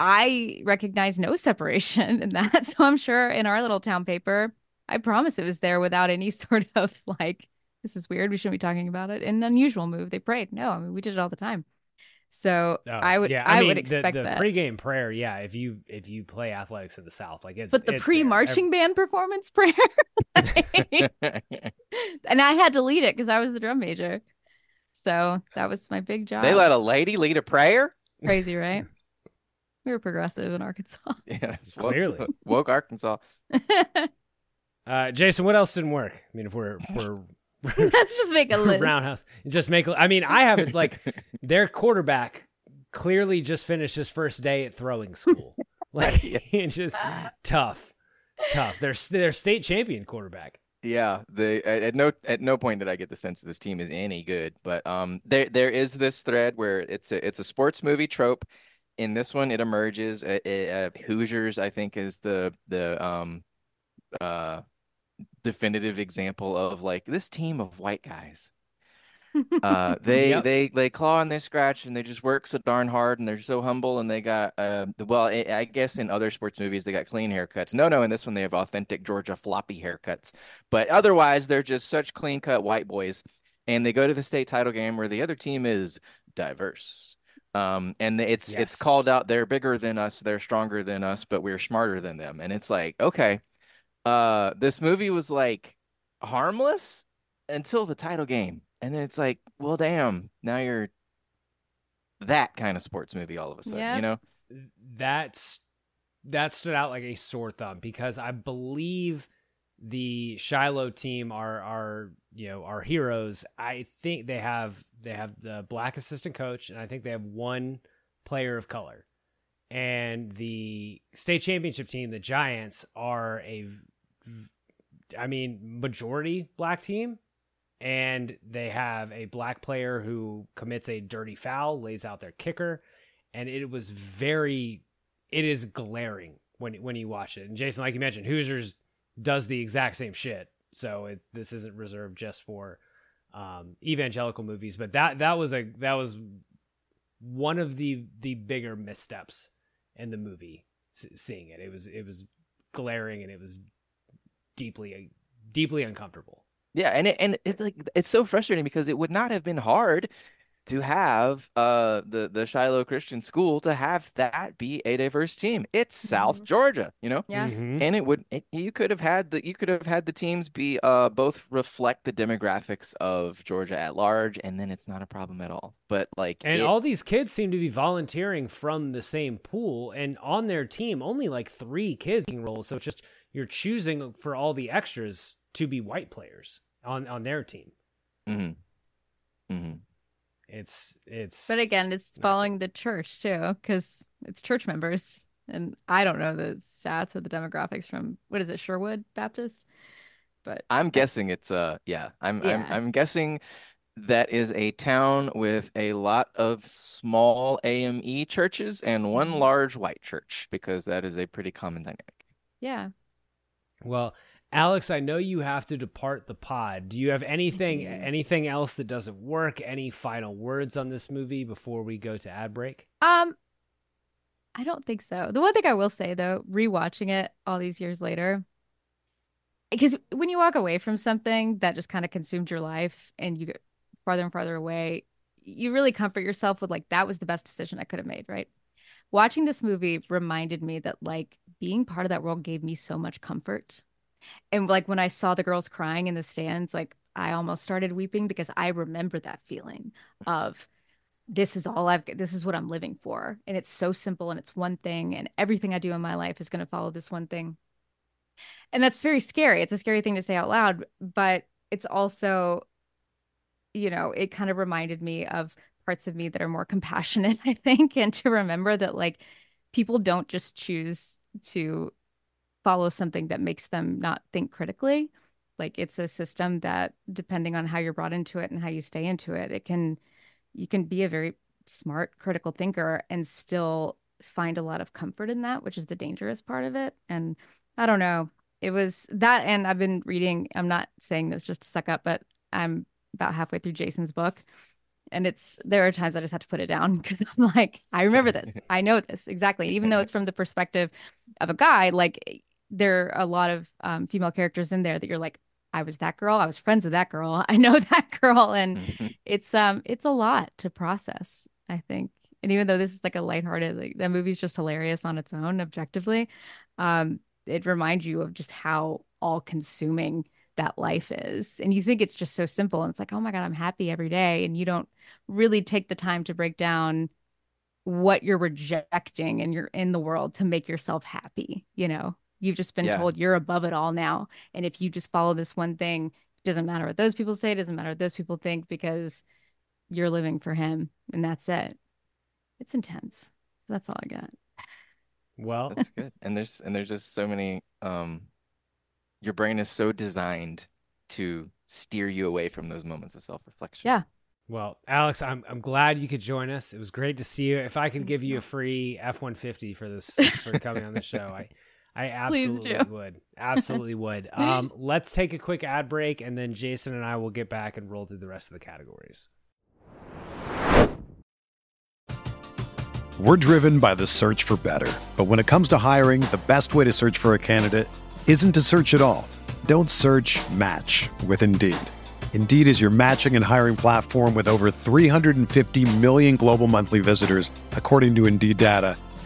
I recognize no separation *laughs* in that. So I'm sure in our little town paper, I promise it was there without any *laughs* sort of like, this is weird. We shouldn't be talking about it. An unusual move. They prayed. No, I mean we did it all the time. So Oh, I would yeah, I, mean, would the- expect the, that. pregame prayer. Yeah, if you if you play athletics in the South, like it's but the it's pre-marching band performance *laughs* prayer and I had to lead it because I was the drum major. So that was my big job. They let a lady lead a prayer? Crazy, right? We were progressive in Arkansas. *laughs* Yeah, that's woke, Clearly. woke Arkansas. *laughs* Uh, Jason, what else didn't work? I mean, if we're we're *laughs* Let's just make a list. roundhouse, just make. I mean, I have it like their quarterback clearly just finished his first day at throwing school. Like Yes. it's just tough, tough. They're their state champion quarterback. Yeah, the at, at no at no point did I get the sense that this team is any good, but um there there is this thread where it's a it's a sports movie trope. In this one, it emerges. Uh, uh, Hoosiers, I think, is the the um uh definitive example of like this team of white guys. Uh, *laughs* they Yep. they they claw and they scratch and they just work so darn hard and they're so humble and they got uh well I, I guess in other sports movies they got clean haircuts. No, no, in this one they have authentic Georgia floppy haircuts. But otherwise they're just such clean cut white boys. And they go to the state title game where the other team is diverse. Um, and it's Yes. it's called out they're bigger than us, they're stronger than us, but we're smarter than them. And it's like, okay, uh, this movie was like harmless until the title game. And then it's like, well, damn, now you're that kind of sports movie all of a sudden, Yeah. you know? That's that stood out like a sore thumb because I believe the Shiloh team are are you know our heroes. I think they have they have the black assistant coach, and I think they have one player of color. And the state championship team, the Giants, are a, I mean, majority black team, and they have a black player who commits a dirty foul, lays out their kicker, and it was very, it is glaring when when you watch it. And Jason, like you mentioned, Hoosiers does the exact same shit, so it this isn't reserved just for um, evangelical movies, but that that was a that was one of the the bigger missteps in the movie. Seeing it, it was it was glaring and it was deeply deeply uncomfortable. Yeah, and it, and it's like it's so frustrating because it would not have been hard to have uh the the Shiloh Christian School to have that be a diverse team. It's South Mhm. Georgia, you know, Yeah. Mhm. and it would it, you could have had the you could have had the teams be uh both reflect the demographics of Georgia at large, and then it's not a problem at all. But like And it- all these kids seem to be volunteering from the same pool, and on their team, only like three kids can roll. So it's just you're choosing for all the extras to be white players on on their team. Mhm. Mhm. It's it's. But again, it's following the church too, because it's church members. And I don't know the stats or the demographics from what is it, Sherwood Baptist? But I'm guessing it's uh yeah, I'm I'm I'm guessing that is a town with a lot of small AME churches and one Mhm. large white church because that is a pretty common dynamic. yeah. Well, Alex, I know you have to depart the pod. Do you have anything Mhm. anything else that doesn't work? Any final words on this movie before we go to ad break? Um, I don't think so. The one thing I will say though, rewatching it all these years later, because when you walk away from something that just kind of consumed your life and you get farther and farther away, you really comfort yourself with like that was the best decision I could have made, right? Watching this movie reminded me that like being part of that world gave me so much comfort. And like when I saw the girls crying in the stands, like I almost started weeping because I remember that feeling of this is all I've this is what I'm living for. And it's so simple and it's one thing and everything I do in my life is going to follow this one thing. And that's very scary. It's a scary thing to say out loud, but it's also you know, it kind of reminded me of parts of me that are more compassionate, *laughs* I think, and to remember that like people don't just choose to follow something that makes them not think critically. Like it's a system that depending on how you're brought into it and how you stay into it, it can you can be a very smart critical thinker and still find a lot of comfort in that, which is the dangerous part of it. And I don't know. It was that and I've been reading, I'm not saying this just to suck up, but I'm about halfway through Jason's book. And it's there are times I just have to put it down *laughs* because I'm like, I remember this. *laughs* I know this exactly. Even though it's from the perspective of a guy, like there are a lot of um, female characters in there that you're like, I was that girl. I was friends with that girl. I know *laughs* that girl. And it's um it's a lot to process, I think. And even though this is like a lighthearted, like that movie's just hilarious on its own, objectively, um, it reminds you of just how all consuming that life is. And you think it's just so simple. And it's like, oh my God, I'm happy every day. And you don't really take the time to break down what you're rejecting and you're in the world to make yourself happy. You know, you've just been Yeah. told you're above it all now. And if you just follow this one thing, it doesn't matter what those people say, it doesn't matter what those people think because you're living for him and that's it. It's intense. That's all I got. Well, That's good. *laughs* And there's and there's just so many um your brain is so designed to steer you away from those moments of self-reflection. Yeah. well, Alex, I'm I'm glad you could join us. It was great to see you. If I could give you a free F150 for this for *laughs* coming on the show, I I absolutely would. Absolutely would. *laughs* Um, let's take a quick ad break, and then Jason and I will get back and roll through the rest of the categories. We're driven by the search for better. But when it comes to hiring, the best way to search for a candidate isn't to search at all. Don't search match with Indeed. Indeed is your matching and hiring platform with over 350 million global monthly visitors, according to Indeed data,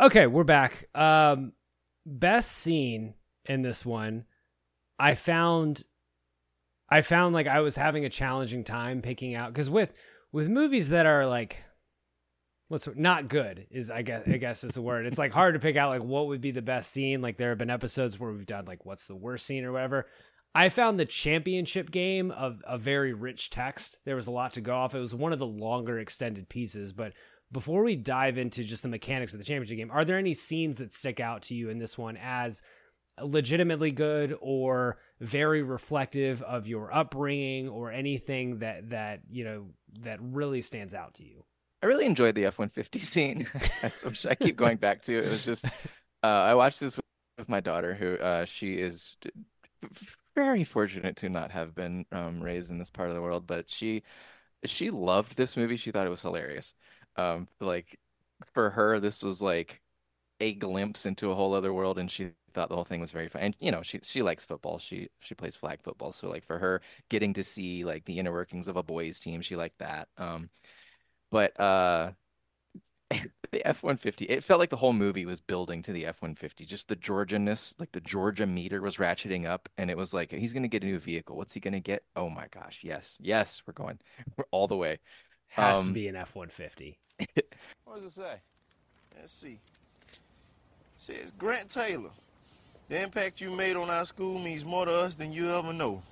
Okay, we're back. Um, best scene in this one, I found I found like I was having a challenging time picking out because with with movies that are like what's not good is I guess I guess is the word. It's like hard to pick out like what would be the best scene. Like there have been episodes where we've done like what's the worst scene or whatever. I found the championship game of a very rich text. There was a lot to go off. It was one of the longer extended pieces, but before we dive into just the mechanics of the championship game, are there any scenes that stick out to you in this one as legitimately good or very reflective of your upbringing or anything that that you know that really stands out to you I really enjoyed the F-150 *laughs* scene. I keep going back to it. It was just uh, I watched this with my daughter, who uh, she is very fortunate to not have been um, raised in this part of the world, but she she loved this movie. She thought it was hilarious. Um, like for her, this was like a glimpse into a whole other world, and she thought the whole thing was very fun. And you know, she she likes football. She she plays flag football, so like for her, getting to see like the inner workings of a boys' team, she liked that. Um, but uh *laughs* the F-150, it felt like the whole movie was building to the F-150. Just the Georgianness, like the Georgia meter was ratcheting up and it was like he's going to get a new vehicle. What's he going to get? Oh my gosh. Yes. Yes, we're going. *laughs* We're all the way. Has um, to be an F-150. *laughs* what does it say? Let's see. It says Grant Taylor. The impact you made on our school means more to us than you ever know.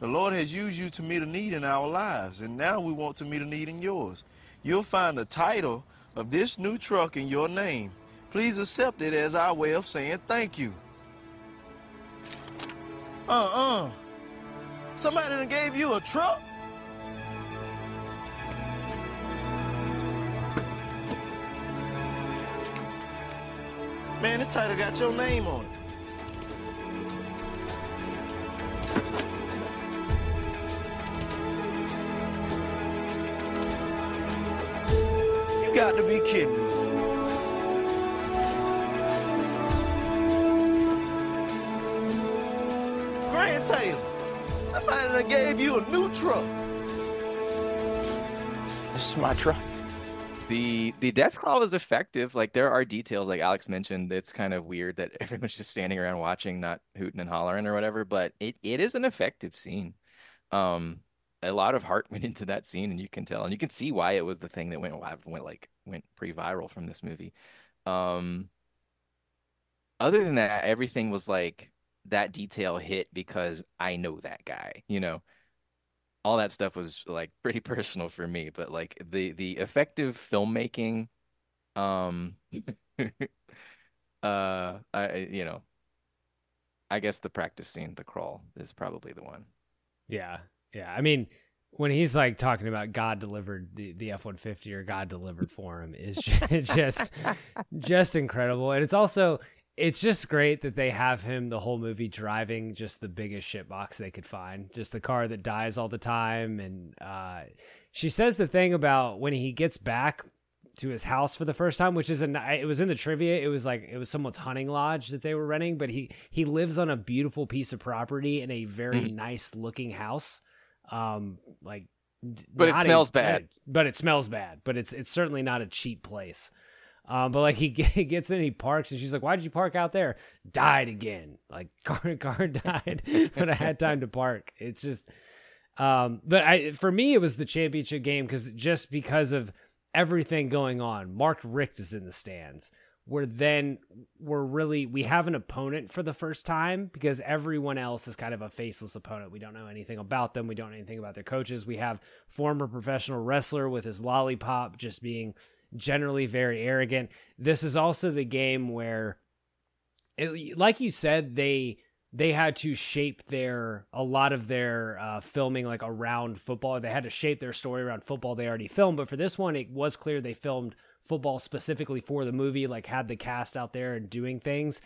The Lord has used you to meet a need in our lives, and now we want to meet a need in yours you'll find the title of this new truck in your name. Please accept it as our way of saying thank you. Uh-uh. Somebody done gave you a truck? Man, this title got your name on it. You got to be kidding me. Grant Taylor, somebody that gave you a new truck. This is my truck. The the death crawl is effective. Like there are details, like Alex mentioned. It's kind of weird that *laughs* everyone's just standing around watching, not hooting and hollering or whatever. But it, it is an effective scene. Um, a lot of heart *laughs* went into that scene, and you can tell, and you can see why it was the thing that went went like went pretty viral from this movie. Um, other than that, everything was like that detail hit because I know that guy, you know. All that stuff was like pretty *laughs* personal for me, but like the the effective filmmaking, um, *laughs* uh, I you know, I guess the practice scene, the crawl, is probably the one. Yeah, yeah. I mean, when he's like talking about God delivered the, the F one fifty or God delivered for him is *laughs* just, just just incredible, and it's also it's just great that they have him the whole movie driving just the biggest shit box they could find, just the car that dies all the time. And uh, she says the thing about when he gets back to his house for the first time, which is a it was in the trivia. It was like it was someone's hunting lodge that they were renting, but he he lives on a beautiful piece of property in a very mm. nice looking house um, like, but it smells a, bad. But it smells bad. But it's it's certainly not a cheap place. Um, but like he, *laughs* he gets in, he parks, and she's like, "Why did you park out there?" Died again. Like *laughs* car car died, but I had time to park. It's just, um, but I for me it was the championship game because just because of everything going on. Mark Richt is in the stands we're then we're really we have an opponent for the first time because everyone else is kind of a faceless opponent. We don't know anything about them. We don't know anything about their coaches. We have former professional wrestler with his lollipop just being generally very arrogant. This is also the game where it, like you said they they had to shape their a lot of their uh, filming like around football. They had to shape their story around football they already filmed, but for this one it was clear they filmed football specifically for the movie, like had the cast out there and doing things.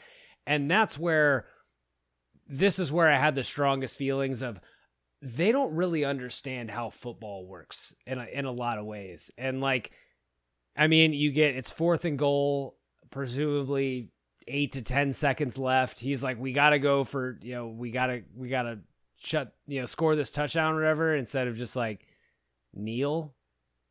And that's where this is where I had the strongest feelings of they don't really understand how football works in a, in a lot of ways. And like, I mean, you get it's fourth and goal, presumably eight to 10 seconds left. He's like, we got to go for, you know, we got to, we got to shut, you know, score this touchdown or whatever instead of just like kneel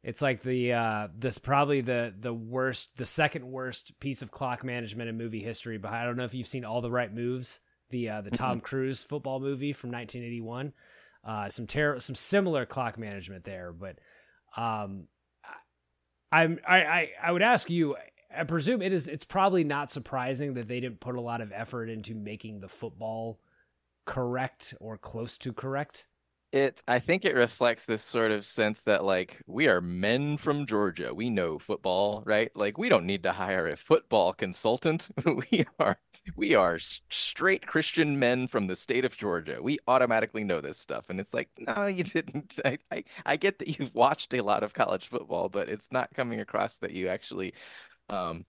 It's like the uh this probably the the worst the second worst piece of clock management in movie history. But I don't know if you've seen All the Right Moves, the uh the Tom Cruise football movie from 1981. Uh some ter- some similar clock management there, but um I'm I, I I would ask you I presume it is it's probably not surprising that they didn't put a lot of effort into making the football correct or close to correct. It I think it reflects this sort of sense that like we are men from Georgia. We know football, right? Like we don't need to hire a football consultant. *laughs* we are we are straight Christian men from the state of Georgia. We automatically know this stuff. And it's like, no, you didn't. *laughs* I, I, I get that you've watched a lot of college football, but it's not coming across that you actually um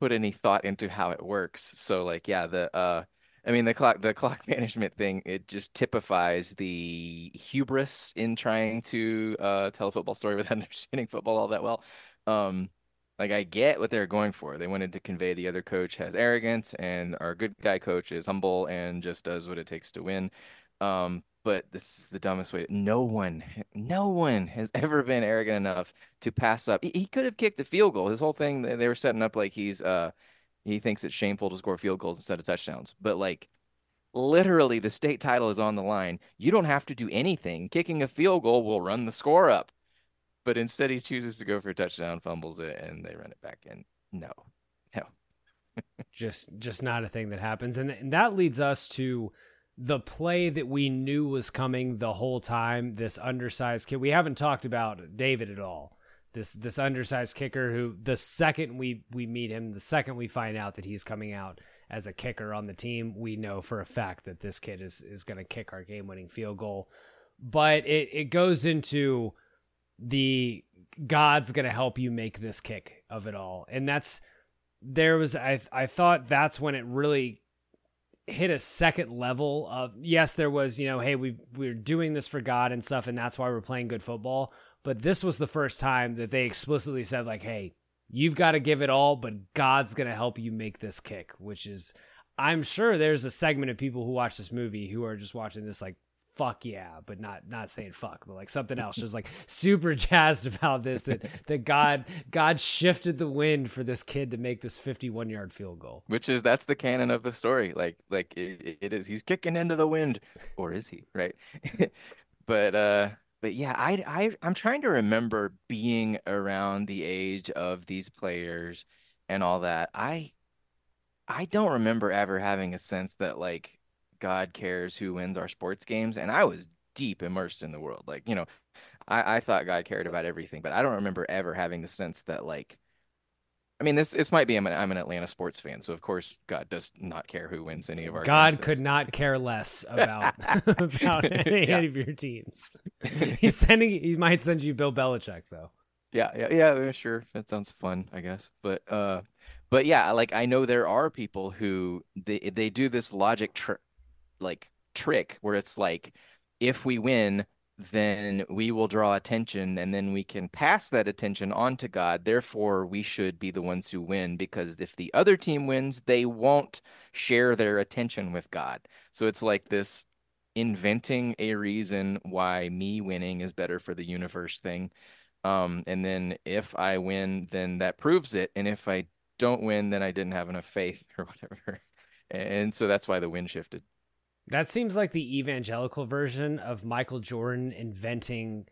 put any thought into how it works. So like, yeah, the uh I mean, the clock the clock *laughs* management thing, it just typifies the hubris in trying to uh, tell a football story *laughs* without understanding football all that well. Um, like I get what they're going for. They wanted to convey the other coach has arrogance and our good guy coach is humble and just does what it takes to win. Um, but this is the dumbest way. No one, no one has *laughs* ever been arrogant enough to pass up. He, he could have kicked the field goal. His whole thing, they were setting up like he's uh he thinks it's shameful to score field goals instead of touchdowns. But like literally the state title is on the line. You don't have to do anything. Kicking a field goal will run the score up. But instead he chooses to go for a touchdown, fumbles it, and they run it back in. No. *laughs* No. just just not a thing that happens. And, and that leads us to the play that we knew was coming the whole time, this undersized kid. We haven't talked about David at all this this undersized kicker who the second we we meet him the second we find out that he's coming out as a kicker on the team we know for a fact that this kid is is going to kick our game winning field goal but it it goes into the god's going to help you make this kick of it all. And that's there was i i thought that's when it really hit a second level of yes there was you know hey we we're doing this for god and stuff and that's why we're playing good football. But this was the first time that they explicitly said like hey you've got to give it all but god's going to help you make this kick which is i'm sure there's a segment of people who watch this movie who are just watching this like fuck yeah, but not not saying fuck, but like something else, just like super *laughs* jazzed about this that that God God shifted the wind for this kid to make this 51 yard field goal. Which is that's the canon of the story. Like like it, it is he's kicking into the wind, or is he? Right. *laughs* but uh but yeah, I I I'm trying to remember being around the age of these players and all that. I I don't remember ever having a sense that like God cares who wins our sports games. And I was deep immersed in the world. Like, you know, I, I thought God cared about everything, but I don't remember ever having the sense that like I mean, this this might be I'm an, I'm an Atlanta sports fan, so of course God does not care who wins any of our. God could not care less *laughs* about *laughs* about any, yeah. of your teams. *laughs* He's sending. He might send you Bill Belichick though. Yeah, yeah, yeah. Sure, that sounds fun, I guess. But uh, but yeah, like I know there are people who they they do this logic tr- like trick where it's like if we win then we will draw attention and then we can pass that attention on to God. Therefore, we should be the ones who win because if the other team wins, they won't share their attention with God. So it's like this inventing a reason why me winning is better for the universe thing. Um, and then if I win, then that proves it. And if I don't win, then I didn't have enough faith *laughs* or whatever. And so that's why the win shifted. That seems like the evangelical version of Michael Jordan inventing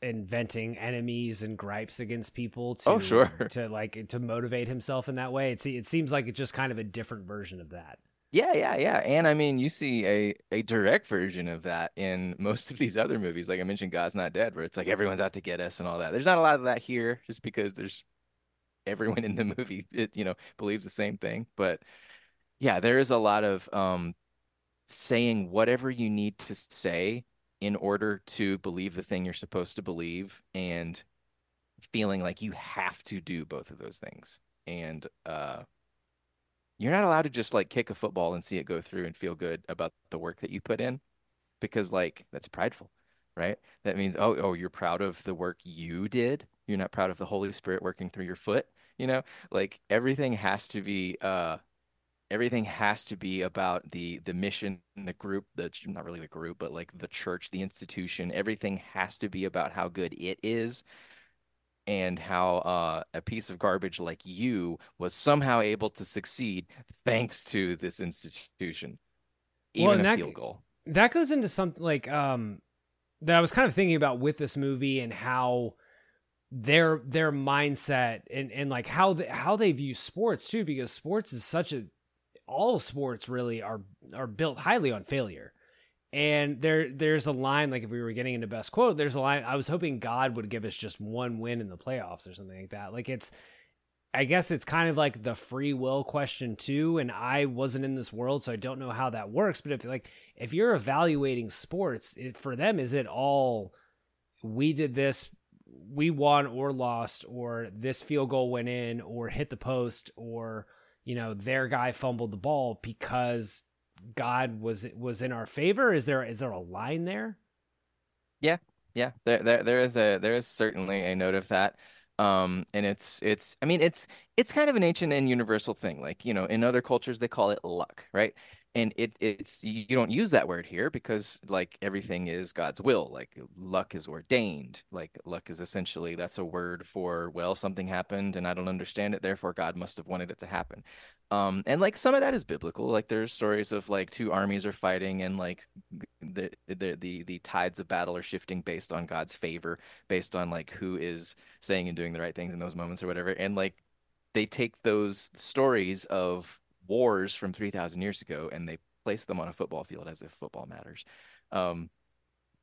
inventing enemies and gripes against people to oh, sure. *laughs* to like to motivate himself in that way. It's it seems like it's just kind of a different version of that. Yeah, yeah, yeah. And I mean, you see a a direct version of that in most of these other movies. Like I mentioned God's Not Dead where it's like everyone's out to get us and all that. There's not a lot of that here just because there's everyone in the movie it, you know, believes the same thing, but yeah, there is a lot of um saying whatever you need to say in order to believe the thing you're supposed to believe and feeling like you have to do both of those things. And uh, you're not allowed to just like kick a football and see it go through and feel good about the work that you put in because like that's prideful, right? That means oh oh you're proud of the work you did. You're not proud of the Holy Spirit working through your foot, you know? Like everything has to be uh everything has to be about the the mission the group the not really the group but like the church the institution everything has to be about how good it is and how uh, a piece of garbage like you was somehow able to succeed thanks to this institution. Even Well, a that- field goal. that goes into something like um that I was kind of thinking about with this movie and how their their mindset and and like how they, how they view sports too because sports is such a all sports really are are built highly on failure. And there there's a line like if we were getting into best quote there's a line I was hoping God would give us just one win in the playoffs or something like that. Like it's I guess it's kind of like the free will question too and I wasn't in this world so I don't know how that works but if like if you're evaluating sports it, for them is it all we did this we won or lost or this field goal went in or hit the post or you know their guy fumbled the ball because God was was in our favor is there is there a line there Yeah, yeah. There, there, there is a there is certainly a note of that. Um, and it's it's I mean it's it's kind of an ancient and universal thing. Like, you know, in other cultures they call it luck, right? And it it's you don't use that word here because like everything is God's will. Like luck is ordained. Like luck is essentially that's a word for well, something happened and I don't understand it, therefore God must have wanted it to happen. Um, and like some of that is biblical. Like there's stories of like two armies are fighting and like the the the the tides of battle are shifting based on God's favor, based on like who is saying and doing the right things in those moments or whatever. And like they take those stories of wars from 3000 years ago and they place them on a football field as if football matters. Um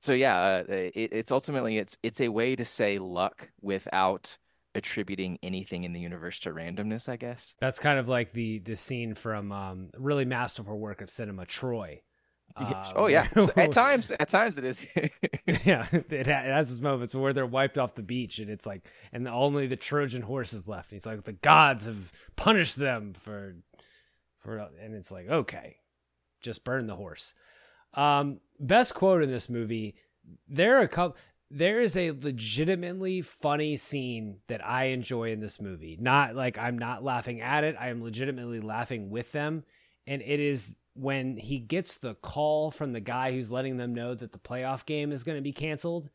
so yeah, uh, it, it's ultimately it's it's a way to say luck without attributing anything in the universe to randomness, I guess. that's kind of like the the scene from um really masterful work of cinema Troy Uh, oh yeah, *laughs* at times at times it is. *laughs* yeah, it, ha- it has its moments where they're wiped off the beach, and it's like, and only the Trojan horse is left. And He's like, the gods have punished them for, for, and it's like, okay, just burn the horse. Um, best quote in this movie. There are a couple. There is a legitimately funny scene that I enjoy in this movie. Not like I'm not laughing at it. I am legitimately laughing with them, and it is when he gets the call from the guy who's letting them know that the playoff game is going to be canceled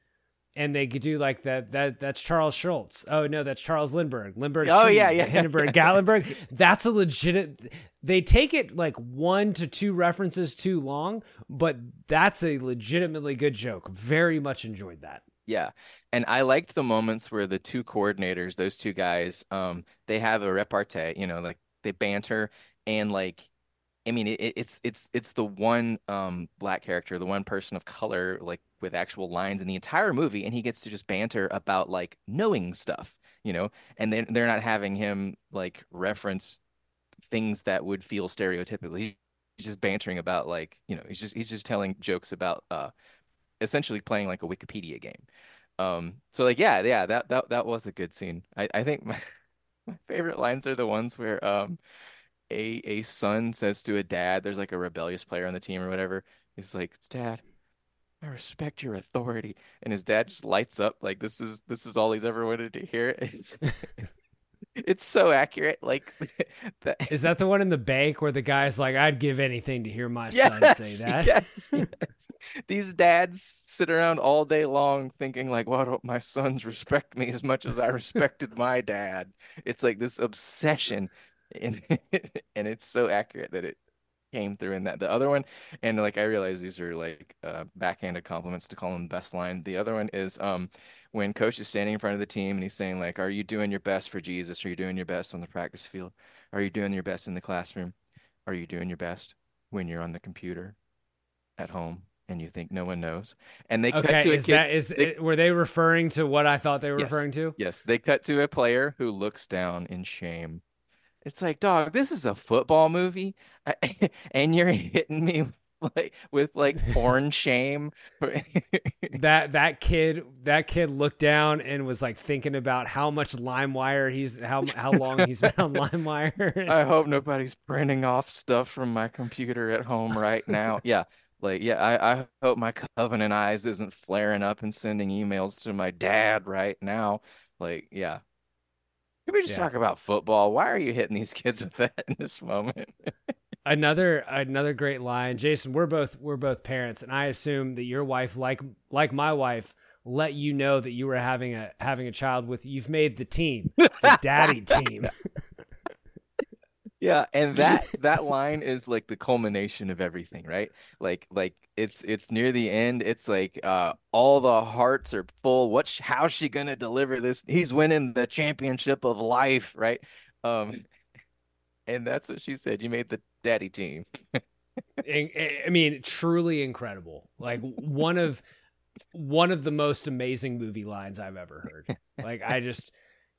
and they could do like that that that's Charles Schulz. Oh no, that's Charles Lindbergh. Lindbergh. Oh, yeah, Cheese, yeah. *laughs* Hindenburg, Gatlinburg. That's a legit. They take it like one to two references too long, but that's a legitimately good joke. Very much enjoyed that. Yeah. And I liked the moments where the two coordinators, those two guys, um, they have a repartee, you know, like they banter and like I mean it, it's it's it's the one um black character, the one person of color like with actual lines in the entire movie and he gets to just banter about like knowing stuff, you know, and then they're not having him like reference things that would feel stereotypically. He's just bantering about like, you know, he's just he's just telling jokes about uh essentially playing like a Wikipedia game. Um, so like yeah, yeah, that that that was a good scene. I I think my *laughs* my favorite lines are the ones where um a a son says to a dad, there's like a rebellious player on the team or whatever. He's like, "Dad, I respect your authority," and his dad just lights up like this is this is all he's ever wanted to hear. *laughs* It's *laughs* it's so accurate. Like *laughs* that. Is that the one in the bank where the guy's like, "I'd give anything to hear my son say that"? yes, yes. These dads sit around all day long thinking like, why don't my sons respect me as much as I respected my dad? It's like this obsession, and *laughs* and it's so accurate that it came through in that. The other one, and like I realize these are like uh, backhanded compliments to call him best line. The other one is um when coach is standing in front of the team and he's saying like, "Are you doing your best for Jesus? Are you doing your best on the practice field? Are you doing your best in the classroom? Are you doing your best when you're on the computer at home and you think no one knows?" And they cut to a is kid. that is they- were they referring to what I thought they were Yes. referring to? Yes, they cut to a player who looks down in shame. It's like, dog, this is a football movie, *laughs* and you're hitting me like with like *laughs* porn shame. *laughs* that that kid that kid looked down and was like thinking about how much LimeWire he's how how long he's been on LimeWire. I hope nobody's printing off stuff from my computer at home right now. Yeah, like yeah, I I hope my Covenant eyes isn't flaring up and sending emails to my dad right now. Like, yeah. Can we just Yeah. talk about football? Why are you hitting these *laughs* kids with that in this moment? *laughs* another another great line, Jason. We're both we're both parents, and I assume that your wife, like like my wife, let you know that you were having a having a child with you've made the team, the *laughs* daddy team. Yeah, and that *laughs* that line is like the culmination of everything, right? Like like it's it's near the end. It's like uh all the hearts are full. What's how's she gonna deliver this? He's winning the championship of life, right? Um *laughs* and that's what she said. You made the daddy team. *laughs* I mean, truly incredible. Like one of one of the most amazing movie lines I've ever heard. Like I just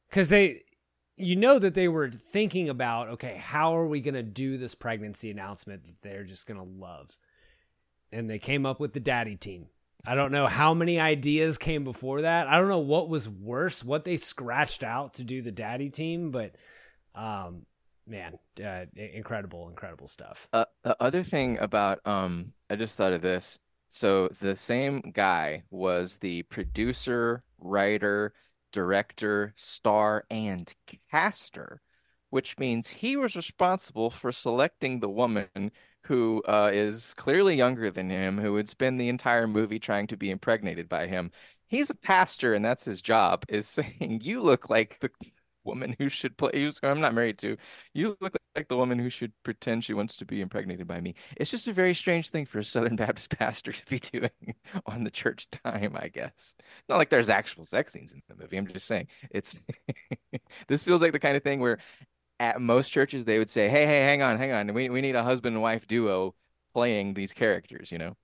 because they you know that they were thinking about okay how are we going to do this pregnancy announcement that they're just going to love? And they came up with the daddy team. I don't know how many ideas came before that. I don't know what was worse what they scratched out to do the daddy team but um man uh, incredible incredible stuff. Uh, the other thing about um i just thought of this. So the same guy was the producer writer director, star, and caster, which means he was responsible for selecting the woman who uh, is clearly younger than him, who would spend the entire movie trying to be impregnated by him. He's a pastor, and that's his job, is *laughs* saying, You look like the woman who should play. I'm not married to. You look like the woman who should pretend she wants to be impregnated by me. It's just a very strange thing for a Southern *laughs* Baptist pastor to be doing *laughs* on the church time, I guess. Not like there's actual sex scenes in the movie. I'm just saying it's. *laughs* this feels like the kind of thing where, at most churches, they would say, "Hey, hey, hang on, hang on. We we need a husband and wife duo playing these characters." You know.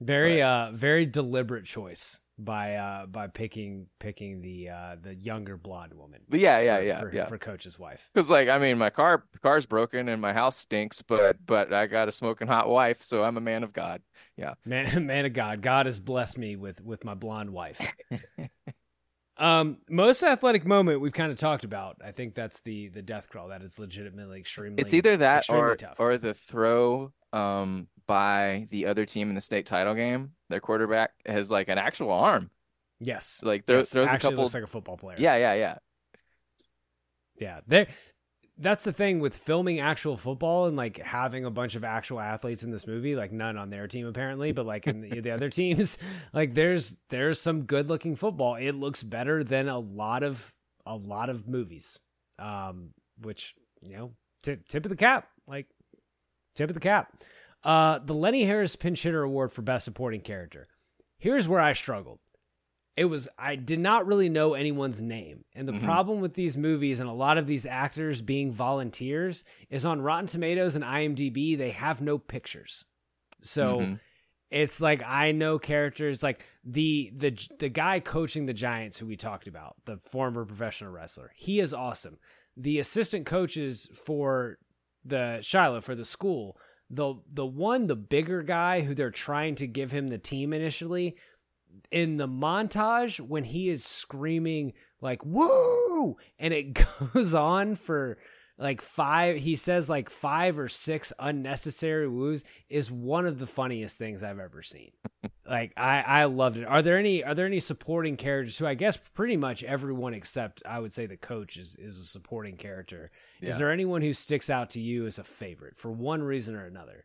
Very but, uh very deliberate choice by uh by picking picking the uh the younger blonde woman. Yeah, yeah, for, yeah, for, yeah. For coach's wife. Because like I mean, my car car's broken and my house stinks, but but I got a smoking hot wife, so I'm a man of God. Yeah, man, *laughs* man of God. God has blessed me with with my blonde wife. um, most athletic moment we've kind of talked about. I think that's the the death crawl. That is legitimately extremely. It's either that or tough. or the throw um by the other team in the state title game. Their quarterback has like an actual arm. Yes, like throws, yes. throws Actually a couple. Looks like a football player. Yeah, yeah, yeah, yeah. There, that's the thing with filming actual football and like having a bunch of actual athletes in this movie. Like none on their team apparently, but like in the, the other *laughs* teams, like there's there's some good looking football. It looks better than a lot of a lot of movies. Um, which you know, tip tip of the cap, like tip of the cap. Uh, the Lenny Harris Pinch Hitter Award for Best Supporting Character. Here's where I struggled. It was I did not really know anyone's name. And the mm-hmm. problem with these movies and a lot of these actors being volunteers is on Rotten Tomatoes and IMDb they have no pictures. So mm-hmm. it's like I know characters like the the the guy coaching the Giants who we talked about, the former professional wrestler. He is awesome. The assistant coaches for the Shiloh for the school the the one the bigger guy who they're trying to give him the team initially in the montage when he is screaming like woo! and it *laughs* goes on for like five he says like five or six unnecessary woos is one of the funniest things i've ever seen *laughs* like i i loved it are there any are there any supporting characters who i guess pretty much everyone except i would say the coach is is a supporting character yeah. is there anyone who sticks out to you as a favorite for one reason or another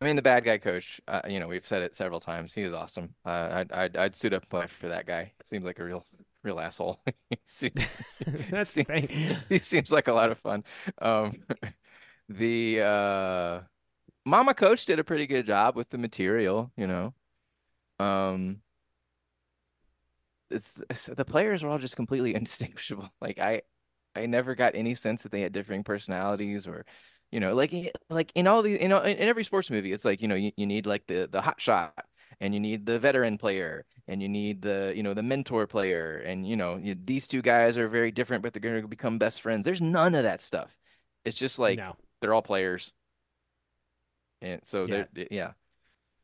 I mean, the bad guy coach. Uh, you know, we've said it several times. He was awesome. Uh, I'd, I'd I'd suit up for that guy. Seems like a real real asshole. *laughs* seems, *laughs* That's thing. *laughs* He seems like a lot of fun. Um, the uh, Mama Coach did a pretty good job with the material. You know, um, it's, it's the players were all just completely indistinguishable. Like I, I never got any sense that they had differing personalities or you know like like in all the you know in every sports movie it's like you know you, you need like the the hot shot and you need the veteran player and you need the you know the mentor player and you know you, these two guys are very different but they're going to become best friends there's none of that stuff it's just like no. they're all players and so yeah. they're yeah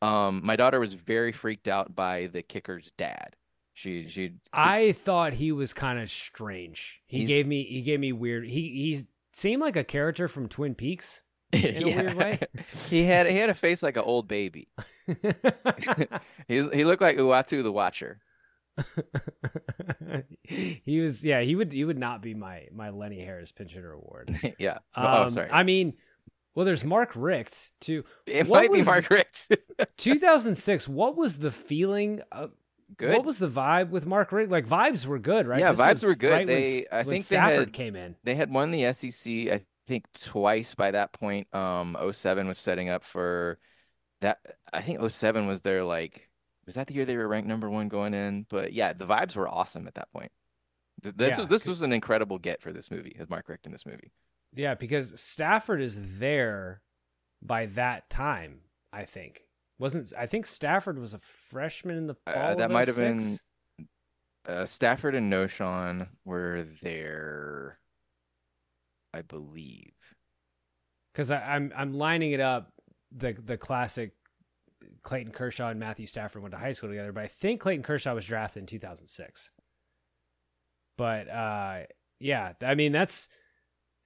um my daughter was very freaked out by the kicker's dad she she I thought he was kind of strange. He gave me he gave me weird. He he seemed like a character from Twin Peaks *laughs* in yeah. a weird way. he had he had a face like an old baby. *laughs* he he looked like Uatu the Watcher. *laughs* he was yeah he would he would not be my my Lenny Harris Pinch Hitter Award. yeah. So, oh, um, oh sorry. I mean, well, there's Mark Richt too. It what might be Mark Richt. 2006. What was the feeling? Of, good. What was the vibe with Mark Richt? Like vibes were good, right? Yeah, This vibes were good. right when They- S- I when think they had- came in. They had won the SEC, I think, twice by that point. Um, 07 was setting up for that. I think 07 was their like, was that the year they were ranked number one going in? But yeah, the vibes were awesome at that point. This Yeah, was this was an incredible get for this movie, as Mark Richt in this movie. Yeah, because Stafford is there by that time. I think wasn't. I think Stafford was a freshman in the fall. Uh, that might have been uh, Stafford and Knowshon were there, I believe. because I'm I'm lining it up the the classic Clayton Kershaw and Matthew Stafford went to high school together, but I think Clayton Kershaw was drafted in 2006. But uh, yeah, I mean that's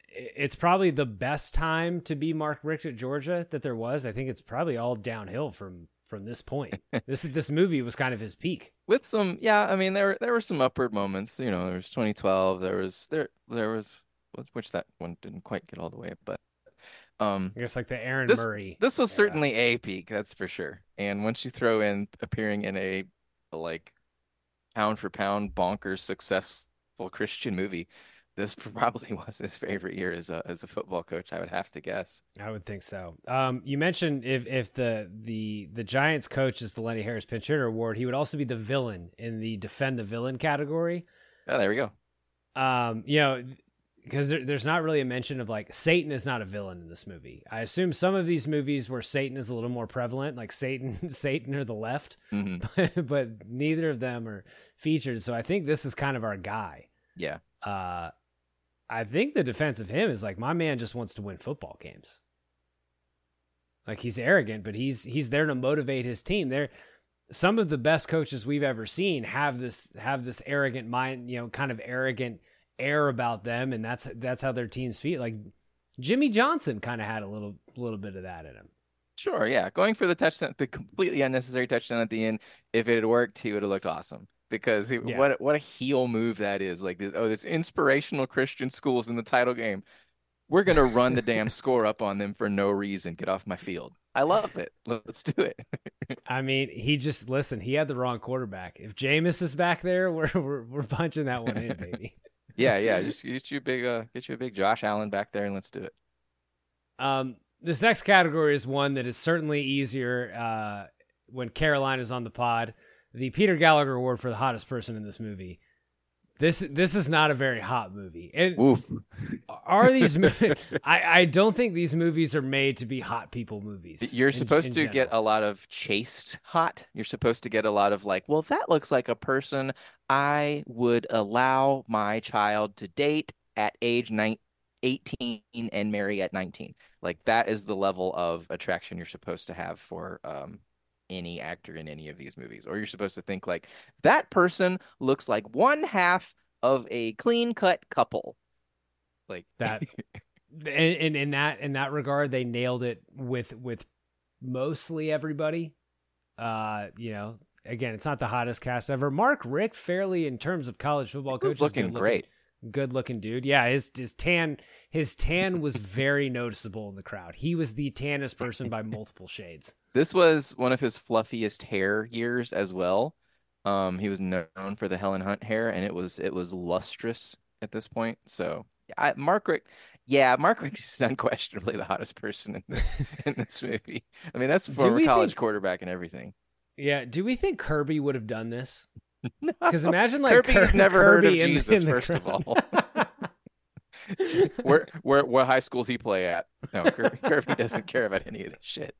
it's probably the best time to be Mark Richt at Georgia that there was. I think it's probably all downhill from from this point. *laughs* this this movie was kind of his peak. with some yeah i mean there were there were some upward moments you know there was 2012 there was there there was which that one didn't quite get all the way but um I guess like the Aaron this Murray. this was era. certainly a peak that's for sure and once you throw in appearing in a like pound for pound bonkers successful christian movie this *laughs* probably was his favorite year as a as a football coach i would have to guess I would think so. Um, you mentioned if if the the the Giants coach is the Lenny Harris Pinch Hitter Award, he would also be the villain in the defend the villain category. oh there we go Um, you know, because there, there's not really a mention of like Satan is not a villain in this movie. I assume some of these movies where Satan is a little more prevalent, like Satan, *laughs* Satan or the left, hmm *laughs* but, but neither of them are featured. So I think this is kind of our guy. yeah Uh, I think the defense of him is like my man just wants to win football games. Like he's arrogant, but he's he's there to motivate his team. There, some of the best coaches we've ever seen have this have this arrogant mind, you know, kind of arrogant air about them, and that's that's how their teams feel. Like Jimmy Johnson kind of had a little little bit of that in him. Sure, yeah. Going for the touchdown, the completely unnecessary touchdown at the end. If it had worked, he would have looked awesome. Because he, Yeah. what what a heel move that is. Like this, oh, this inspirational Christian schools in the title game. We're gonna run the damn *laughs* score up on them for no reason. Get off my field. I love it. Let's do it. *laughs* I mean, he just listen. He had the wrong quarterback. If Jameis is back there, we're we're, we're punching that one in, baby. Yeah, yeah. Just get you a big, uh, get you a big Josh Allen back there, and let's do it. Um, this next category is one that is certainly easier uh, when Caroline is on the pod. The Peter Gallagher Award for the hottest person in this movie. This this is not a very hot movie. And Woof. are these? *laughs* I I don't think these movies are made to be hot people movies. You're in- supposed in to get a lot of chased hot. You're supposed to get a lot of like, well, that looks like a person I would allow my child to date at age nine, 18 and marry at 19. Like that is the level of attraction you're supposed to have for um any actor in any of these movies. Or you're supposed to think like that person looks like one half of a clean-cut couple. Like that. *laughs* And, and in that in that regard, they nailed it with with mostly everybody. Uh, you know, again, it's not the hottest cast ever. Mark Richt, fairly in terms of college football was looking great. good looking dude. Yeah, his his tan his tan was very *laughs* noticeable in the crowd. He was the tannest person by multiple shades. This was one of his fluffiest hair years as well. Um, he was known for the Helen Hunt hair, and it was it was lustrous at this point. So, I, Mark Richt, yeah, Mark Richt *laughs* is unquestionably the hottest person in this *laughs* in this movie. I mean, that's a former college think- quarterback and everything. Yeah, do we think Kirby would have done this? *laughs* Because imagine like Kirby's Kir- never heard of in- Jesus, in first of all. where where what high schools he play at? No, Kirby, Kirby doesn't care about any of this shit.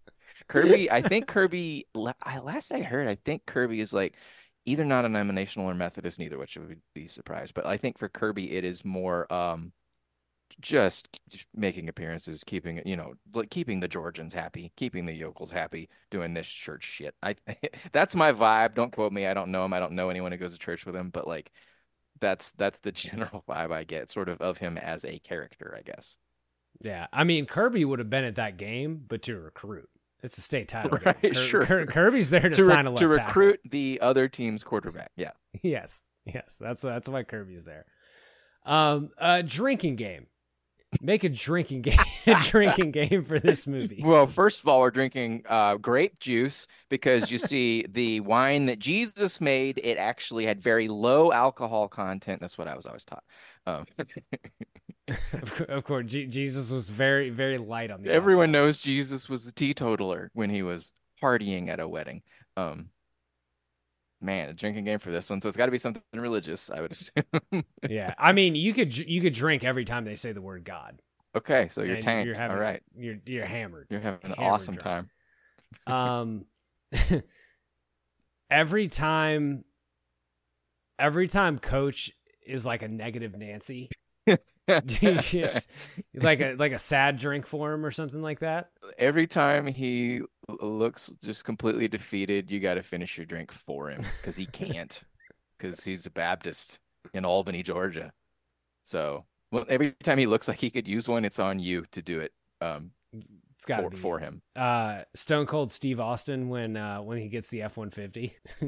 Kirby, I *laughs* think Kirby. I last I heard, I think Kirby is like either non-denominational or Methodist, neither, which would be surprised. But I think for Kirby, it is more um just making appearances, keeping you know, like keeping the Georgians happy, keeping the yokels happy, doing this church shit. I *laughs* that's my vibe. Don't quote me. I don't know him. I don't know anyone who goes to church with him, but like that's that's the *laughs* general vibe I get, sort of of him as a character, I guess. Yeah, I mean Kirby would have been at that game, but to recruit. It's a state *laughs* title. Right. Sure. Kir- Kirby's there to, To, re- sign a left to tackle. recruit the other team's quarterback. Yeah. *laughs* Yes, yes, that's that's why Kirby's there. Um, a drinking game. Make a drinking game, *laughs* a drinking game for this movie. Well, first of all, we're drinking uh, grape juice because you see the wine that Jesus made. It actually had very low alcohol content. That's what I was always taught. Um, *laughs* of, course, Je- Jesus was very, very light on the. everyone knows Jesus was a teetotaler when he was partying at a wedding. Um, man, a drinking game for this one, so it's got to be something religious, I would *laughs* assume. Yeah, I mean, you could you could drink every time they say the word God. okay, so you're and tanked. You're having, all right, You're you're hammered. you're having an hammered awesome drunk. time. *laughs* Um, every time, every time Coach is like a negative Nancy, *laughs* *laughs* just like a like a sad drink for him or something like that. Every time he looks just completely defeated, you got to finish your drink for him because he *laughs* can't, because he's a Baptist in Albany, Georgia. So, well, every time he looks like he could use one, it's on you to do it um, It's got for, for him. Uh, Stone Cold Steve Austin when uh when he gets the F one fifty. *laughs*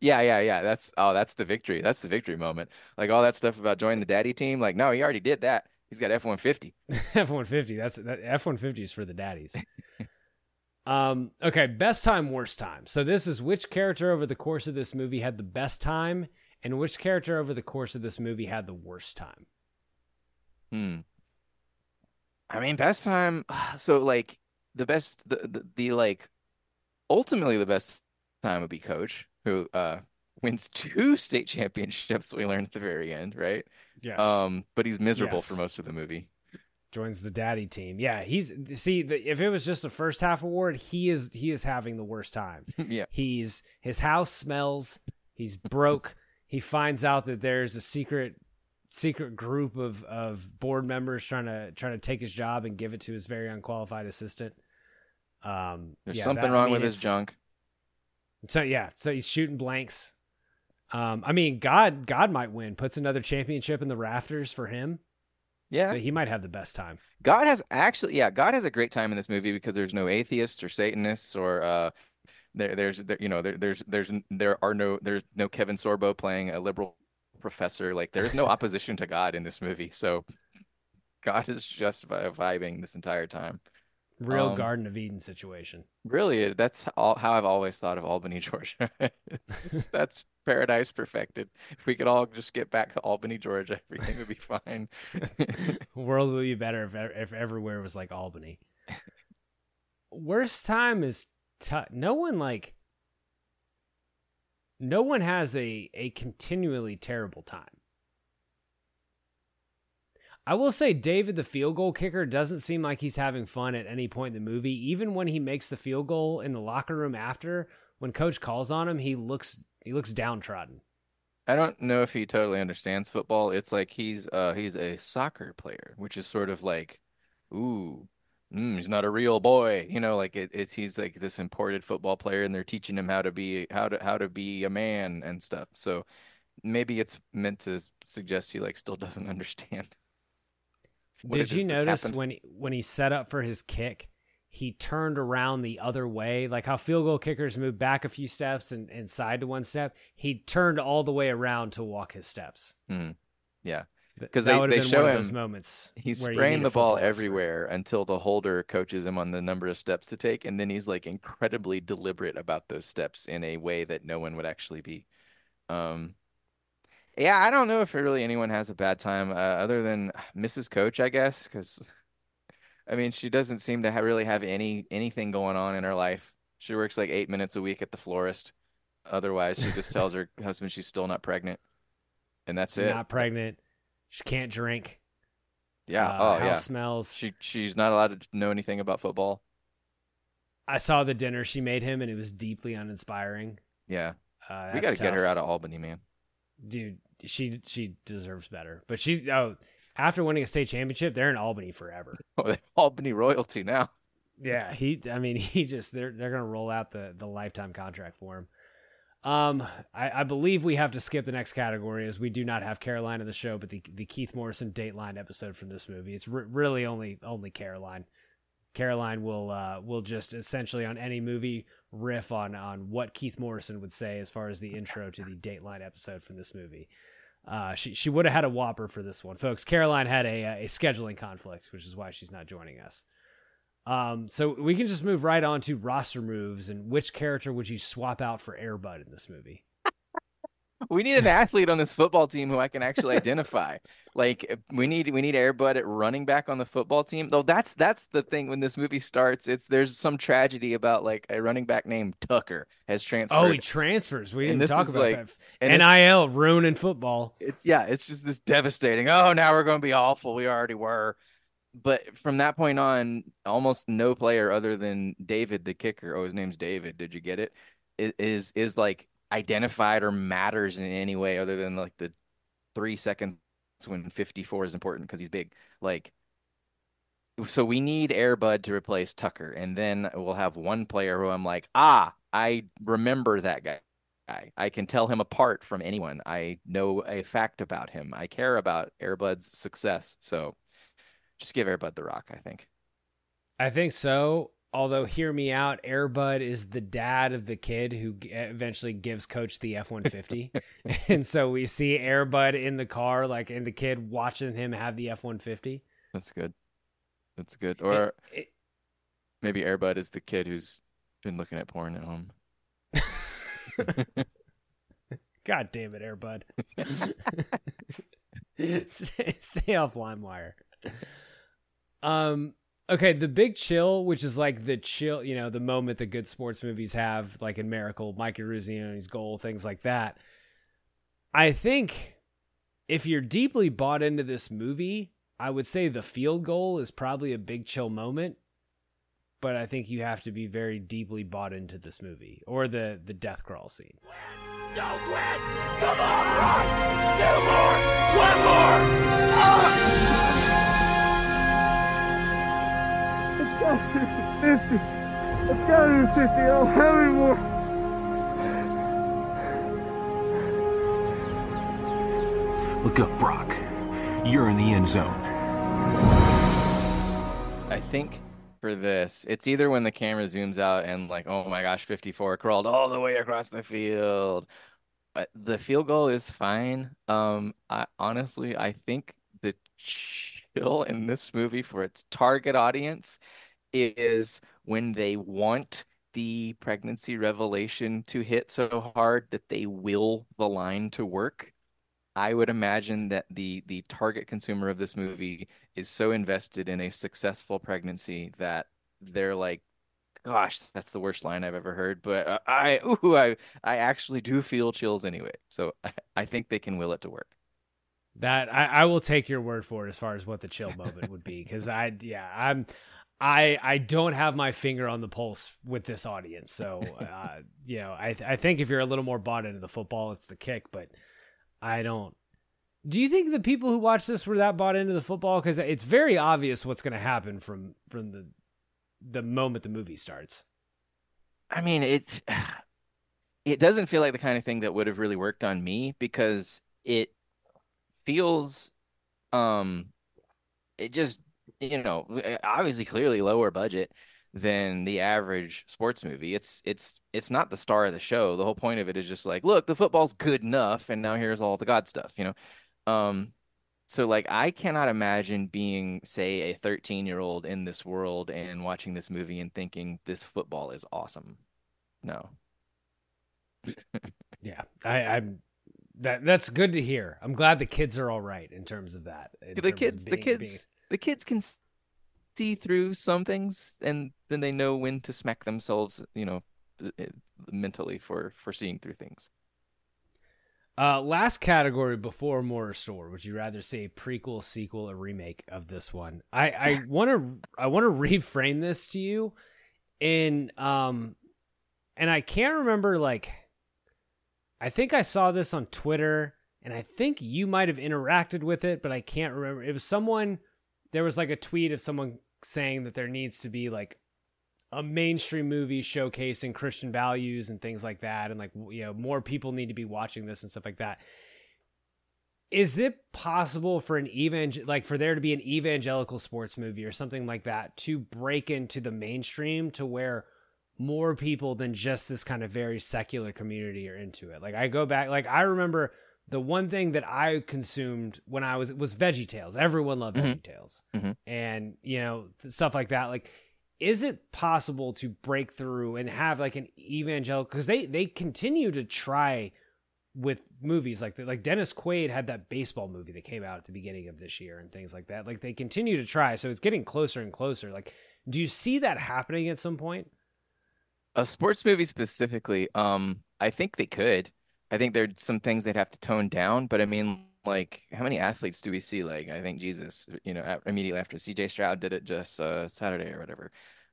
Yeah, yeah, yeah. That's oh, that's the victory. That's the victory moment. Like all that stuff about joining the daddy team. Like, no, he already did that. He's got F one fifty. *laughs* F one fifty. That's that F one fifty is for the daddies. *laughs* um. Okay. Best time, worst time. So this is which character over the course of this movie had the best time, and which character over the course of this movie had the worst time. Hmm. I mean, best time. *sighs* So like the best, the, the the like, ultimately the best time would be Coach, who uh *laughs* wins two state championships. We learned at the very end, right? Yes. Um, but he's miserable Yes. for most of the movie. Joins the daddy team. Yeah. He's see the, if it was just a first half award, he is he is having the worst time. *laughs* yeah. He's his house smells. He's broke. he finds out that there's a secret secret group of of board members trying to trying to take his job and give it to his very unqualified assistant. Um, There's yeah, something that- I wrong mean, with his junk. So yeah, so he's shooting blanks. Um, I mean, God, God might win. Puts another championship in the rafters for him. Yeah. He might have the best time. God has actually, yeah, God has a great time in this movie because there's no atheists or Satanists or uh, there, there's, there, you know, there, there's, there's, there are no, there's no Kevin Sorbo playing a liberal professor. Like there's no opposition to God in this movie, so God is just vibing this entire time. Real Um, Garden of Eden situation. Really, that's all, how I've always thought of Albany, *laughs* Georgia. *laughs* That's paradise perfected. If we could all just get back to Albany, Georgia, everything would be fine. *laughs* World would be better if if everywhere was like Albany. Worst time is tough. No one like. No one has a a continually terrible time. I will say David the field goal kicker doesn't seem like he's having fun at any point in the movie. Even when he makes the field goal in the locker room after, when coach calls on him, he looks he looks downtrodden. I don't know if he totally understands football. It's like he's uh he's a soccer player, which is sort of like, ooh, mm, he's not a real boy. You know, like it, it's he's like this imported football player, and they're teaching him how to be how to how to be a man and stuff. So maybe it's meant to suggest he like still *laughs* doesn't understand. Did you notice happened. when when he set up for his kick, he turned around the other way, like how field goal kickers move back a few steps and, and side to one step. He turned all the way around to walk his steps. Hmm. Yeah, because they they show one him of those moments. He's spraying the ball everywhere until the holder coaches him on the number of steps to take, and then he's like incredibly deliberate about those steps in a way that no one would actually be. Um, yeah, I don't know if really anyone has a bad time uh, other than Mrs. Coach, I guess, because I mean she doesn't seem to ha really have any anything going on in her life. She works like eight minutes a week at the florist. Otherwise, she just tells her *laughs* husband she's still not pregnant, and that's She's it. not pregnant. She can't drink. Yeah. Uh, oh, house yeah. smells. She she's not allowed to know anything about football. I saw the dinner she made him, and it was deeply uninspiring. Yeah. Uh, we got to get her out of Albany, man. dude. She she deserves better. But she oh after winning a state championship, they're in Albany forever. *laughs* Oh, they're Albany royalty now. Yeah, he. I mean, *laughs* he just they're they're gonna roll out the the lifetime contract for him. Um, I, I believe we have to skip the next category as we do not have Caroline in the show, but the the Keith Morrison Dateline episode from this movie. It's re- really only only Caroline. Caroline will uh will just essentially on any movie riff on on what Keith Morrison would say as far as the intro to the Dateline episode from this movie. Uh, she she would have had a whopper for this one, folks. Caroline had a a scheduling conflict, which is why she's not joining us. Um, so we can just move right on to roster moves and which character would you swap out for Airbud in this movie? *laughs* We need an athlete on this football team who I can actually *laughs* identify. Like we need we need Airbud at running back on the football team. Though that's that's the thing when this movie starts. It's there's some tragedy about like a running back named Tucker has transferred. Oh, he transfers. We And didn't talk about like- that. NIL ruining football. it's yeah, it's just this devastating. Oh, now we're going to be awful. We already were. But from that point on, almost no player other than David, the kicker. Oh, his name's David. Did you get it? Is Is like identified or matters in any way other than like the three seconds when 54 is important because he's big. Like, so we need Airbud to replace Tucker, and then we'll have one player who I'm like, ah, I remember that guy. I can tell him apart from anyone. I know a fact about him. I care about Airbud's success. So just give Airbud the rock, I think. I think so. Although, hear me out. Airbud is the dad of the kid who g- eventually gives Coach the F one fifty, *laughs* and so we see Airbud in the car, like, and the kid watching him have the F one fifty. That's good. That's good. Or It- maybe Airbud is the kid who's been looking at porn at home. *laughs* *laughs* God damn it, Airbud. stay, stay off LimeWire. Um. Okay, the big chill, which is like the chill, you know, the moment that good sports movies have, like in Miracle, Mike Eruzione's goal, things like that. I think if you're deeply bought into this movie, I would say the field goal is probably a big chill moment. But I think you have to be very deeply bought into this movie or the the death crawl scene. It's gotta 50. It's gotta be 50. I don't have any more. Look up, Brock. You're in the end zone. I think for this, it's either when the camera zooms out and like, oh my gosh, 54 crawled all the way across the field. But the field goal is fine. Um, I honestly, I think the chill in this movie for its target audience is when they want the pregnancy revelation to hit so hard that they will the line to work. I would imagine that the the target consumer of this movie is so invested in a successful pregnancy that they're like, "Gosh, that's the worst line I've ever heard." But uh, I, *laughs* ooh, I, I actually do feel chills anyway. So I, *laughs* I think they can will it to work. That I, I will take your word for it as far as what the chill moment would be because I yeah I'm I I don't have my finger on the pulse with this audience so *laughs* uh, you know I I think if you're a little more bought into the football it's the kick but I don't. Do you think the people who watch this were that bought into the football because it's very obvious what's going to happen from from the the moment the movie starts? I mean, it *sighs* it doesn't feel like the kind of thing that would have really worked on me because it feels um it just you know obviously clearly lower budget than the average sports movie. It's it's it's not the star of the show. The whole point of it is just like, look, the football's good enough and now here's all the god stuff, you know. Um so like I cannot imagine being say a 13-year-old in this world and watching this movie and thinking this football is awesome. No. *laughs* Yeah, I, I'm that that's good to hear. I'm glad the kids are all right in terms of that. the terms of kids the kids being- the kids can see through some things and then they know when to smack themselves you know uh, uh, mentally for for seeing through things Uh, last category before more store. Would you rather say prequel, sequel, or remake of this one? I I *laughs* want to I want to reframe this to you, in um, and I can't remember like. I think I saw this on Twitter, and I think you might have interacted with it, but I can't remember. It was someone. There was like a tweet of someone saying that there needs to be like a mainstream movie showcasing Christian values and things like that, and like you know more people need to be watching this and stuff like that. Is it possible for an evangel like for there to be an evangelical sports movie or something like that to break into the mainstream to where more people than just this kind of very secular community are into it? Like I go back, like I remember the one thing that I consumed when I was was Veggie Tales. Everyone loved Mhm. Veggie Tales, Mhm. and you know stuff like that. Like, is it possible to break through and have like an evangelical? Because they they continue to try with movies like that. Like Dennis Quaid had that baseball movie that came out at the beginning of this year and things like that. Like they continue to try, so it's getting closer and closer. Like, do you see that happening at some point? A sports movie specifically, um, I think they could. I think there's some things they'd have to tone down, but I mean, like, how many athletes do we see? Like, I think Jesus, you know, immediately after CJ Stroud did it just uh, Saturday or whatever.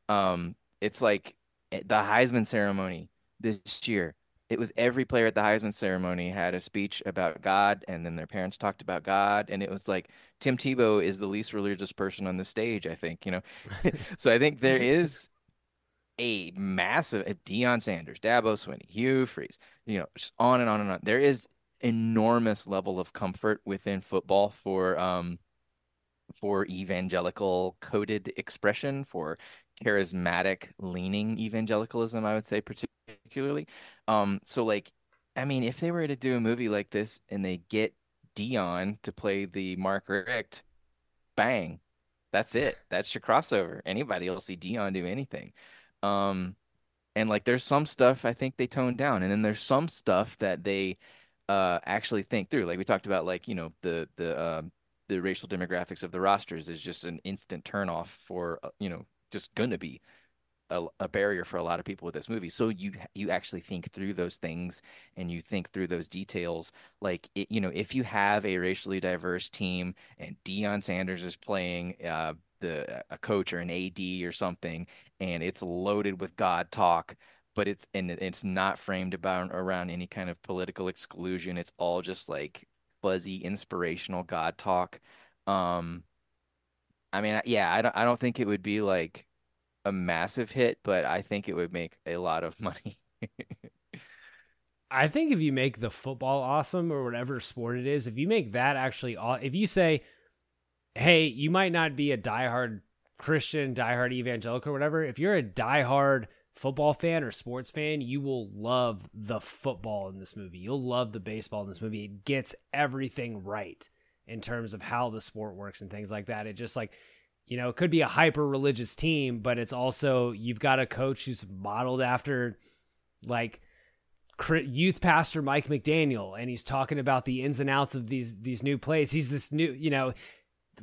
Um, it's like eh, the Heisman ceremony this year. It was every player at the Heisman ceremony had a speech about God, and then their parents talked about God, and it was like Tim Tebow is the least religious person on the stage, I think, you know. *laughs* *laughs* So I think there is a massive Deion Sanders, Dabo Swinney, Hugh Freeze, you know, just on and on and on. There is enormous level of comfort within football for um for evangelical coded expression, for charismatic leaning evangelicalism, I would say particularly. Um, so like, I mean, if they were to do a movie like this and they get Deion to play the Mark Richt, bang, that's it. That's your crossover. Anybody will see Deion do anything. Um, and like there's some stuff I think they toned down, and then there's some stuff that they uh actually think through. Like we talked about, like you know the the um the racial demographics of the rosters is just an instant turnoff for uh, you know just gonna be a, a barrier for a lot of people with this movie. So you you actually think through those things and you think through those details. Like it, you know, if you have a racially diverse team and Deion Sanders is playing uh, the a coach or an AD or something, and it's loaded with God talk, but it's and it's not framed about around any kind of political exclusion. It's all just like fuzzy inspirational God talk. Um, I mean, yeah, I don't I don't think it would be like a massive hit, but I think it would make a lot of *laughs* money. I think if you make the football awesome or whatever sport it is, if you make that actually, if you say, hey, you might not be a diehard Christian, diehard evangelical, or whatever. If you're a diehard football fan or sports fan, you will love the football in this movie. You'll love the baseball in this movie. It gets everything right in terms of how the sport works and things like that. It just like, you know, it could be a hyper religious team, but it's also, you've got a coach who's modeled after like youth pastor Mike McDaniel, and he's talking about the ins and outs of these these new plays. He's this new, you know,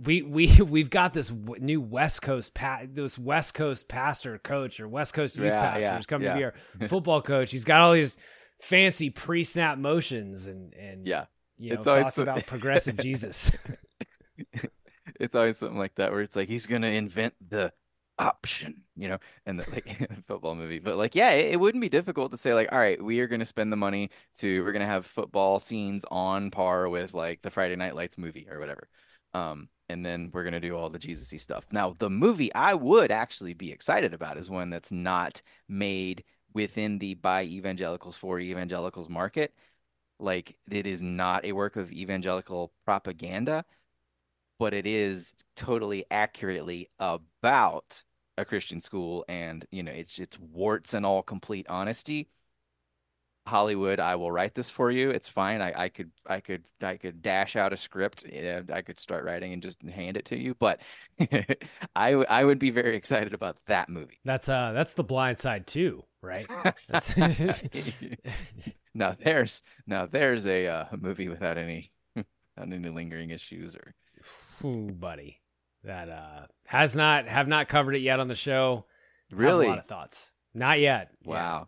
we we *laughs* we've got this new West Coast pa- this West Coast pastor coach or West Coast youth Yeah, pastor yeah, who's coming yeah. to be our *laughs* football coach. He's got all these fancy pre snap motions and and Yeah. you know It's always talks so- about *laughs* progressive Jesus. it's always something like that where it's like he's gonna invent the option, you know, and the like football movie. But like, yeah, it, it wouldn't be difficult to say like, all right, we are gonna spend the money to we're gonna have football scenes on par with like the Friday Night Lights movie or whatever. Um, and then we're gonna do all the Jesus-y stuff. Now, the movie I would actually be excited about is one that's not made within the by evangelicals for evangelicals market. Like it is not a work of evangelical propaganda, but it is totally accurately about a Christian school and you know it's it's warts and all complete honesty. Hollywood, I will write this for you. It's fine. I, I could I could I could dash out a script. Yeah, I could start writing and just hand it to you. But *laughs* I I would be very excited about that movie. that's uh that's the blind side too, right? *laughs* *laughs* Now there's now there's a uh, movie without any without any lingering issues or Ooh, buddy. That uh has not have not covered it yet on the show. Have Really? a lot of thoughts. Not yet. Yeah.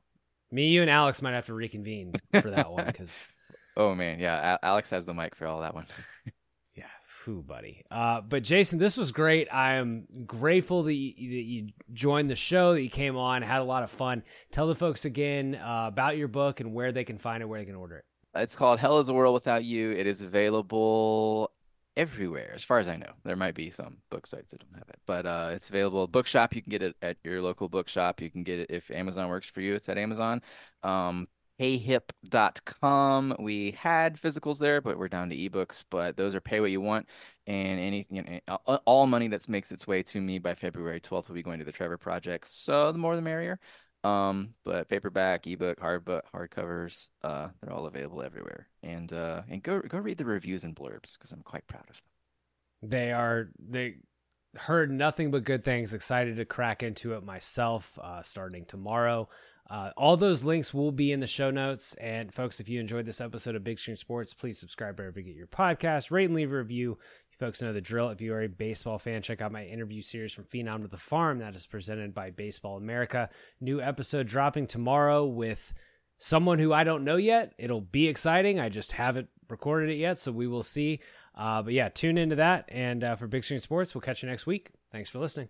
Me, you, and Alex might have to reconvene for that one because, *laughs* Oh man, yeah. Alex has the mic for all that one. *laughs* yeah, whew, buddy. Uh, but Jason, this was great. I am grateful that you, that you joined the show, that you came on, had a lot of fun. Tell the folks again uh, about your book and where they can find it, where they can order it. It's called Hell is a World Without You. It is available everywhere, as far as I know. There might be some book sites that don't have it, but uh, it's available. Bookshop, you can get it at your local bookshop. You can get it if Amazon works for you. It's at Amazon. Um, heyhip.com. We had physicals there, but we're down to ebooks. But those are pay what you want, and anything, you know, all- all money that makes its way to me by February 12th will be going to the Trevor Project. So the more the merrier. Um, but paperback, ebook, hard hardbook, hardcovers, uh, they're all available everywhere. And uh, and go go read the reviews and blurbs because I'm quite proud of them. They are they heard nothing but good things. Excited to crack into it myself, uh, starting tomorrow. Uh, all those links will be in the show notes. And folks, if you enjoyed this episode of Big Screen Sports, please subscribe wherever you get your podcast, rate and leave a review. Folks know the drill. If you are a baseball fan, check out my interview series from Phenom to the Farm. That is presented by Baseball America. New episode dropping tomorrow with someone who I don't know yet. It'll be exciting. I just haven't recorded it yet, so we will see. Uh, but yeah, tune into that. And uh, for Big Screen Sports, we'll catch you next week. Thanks for listening.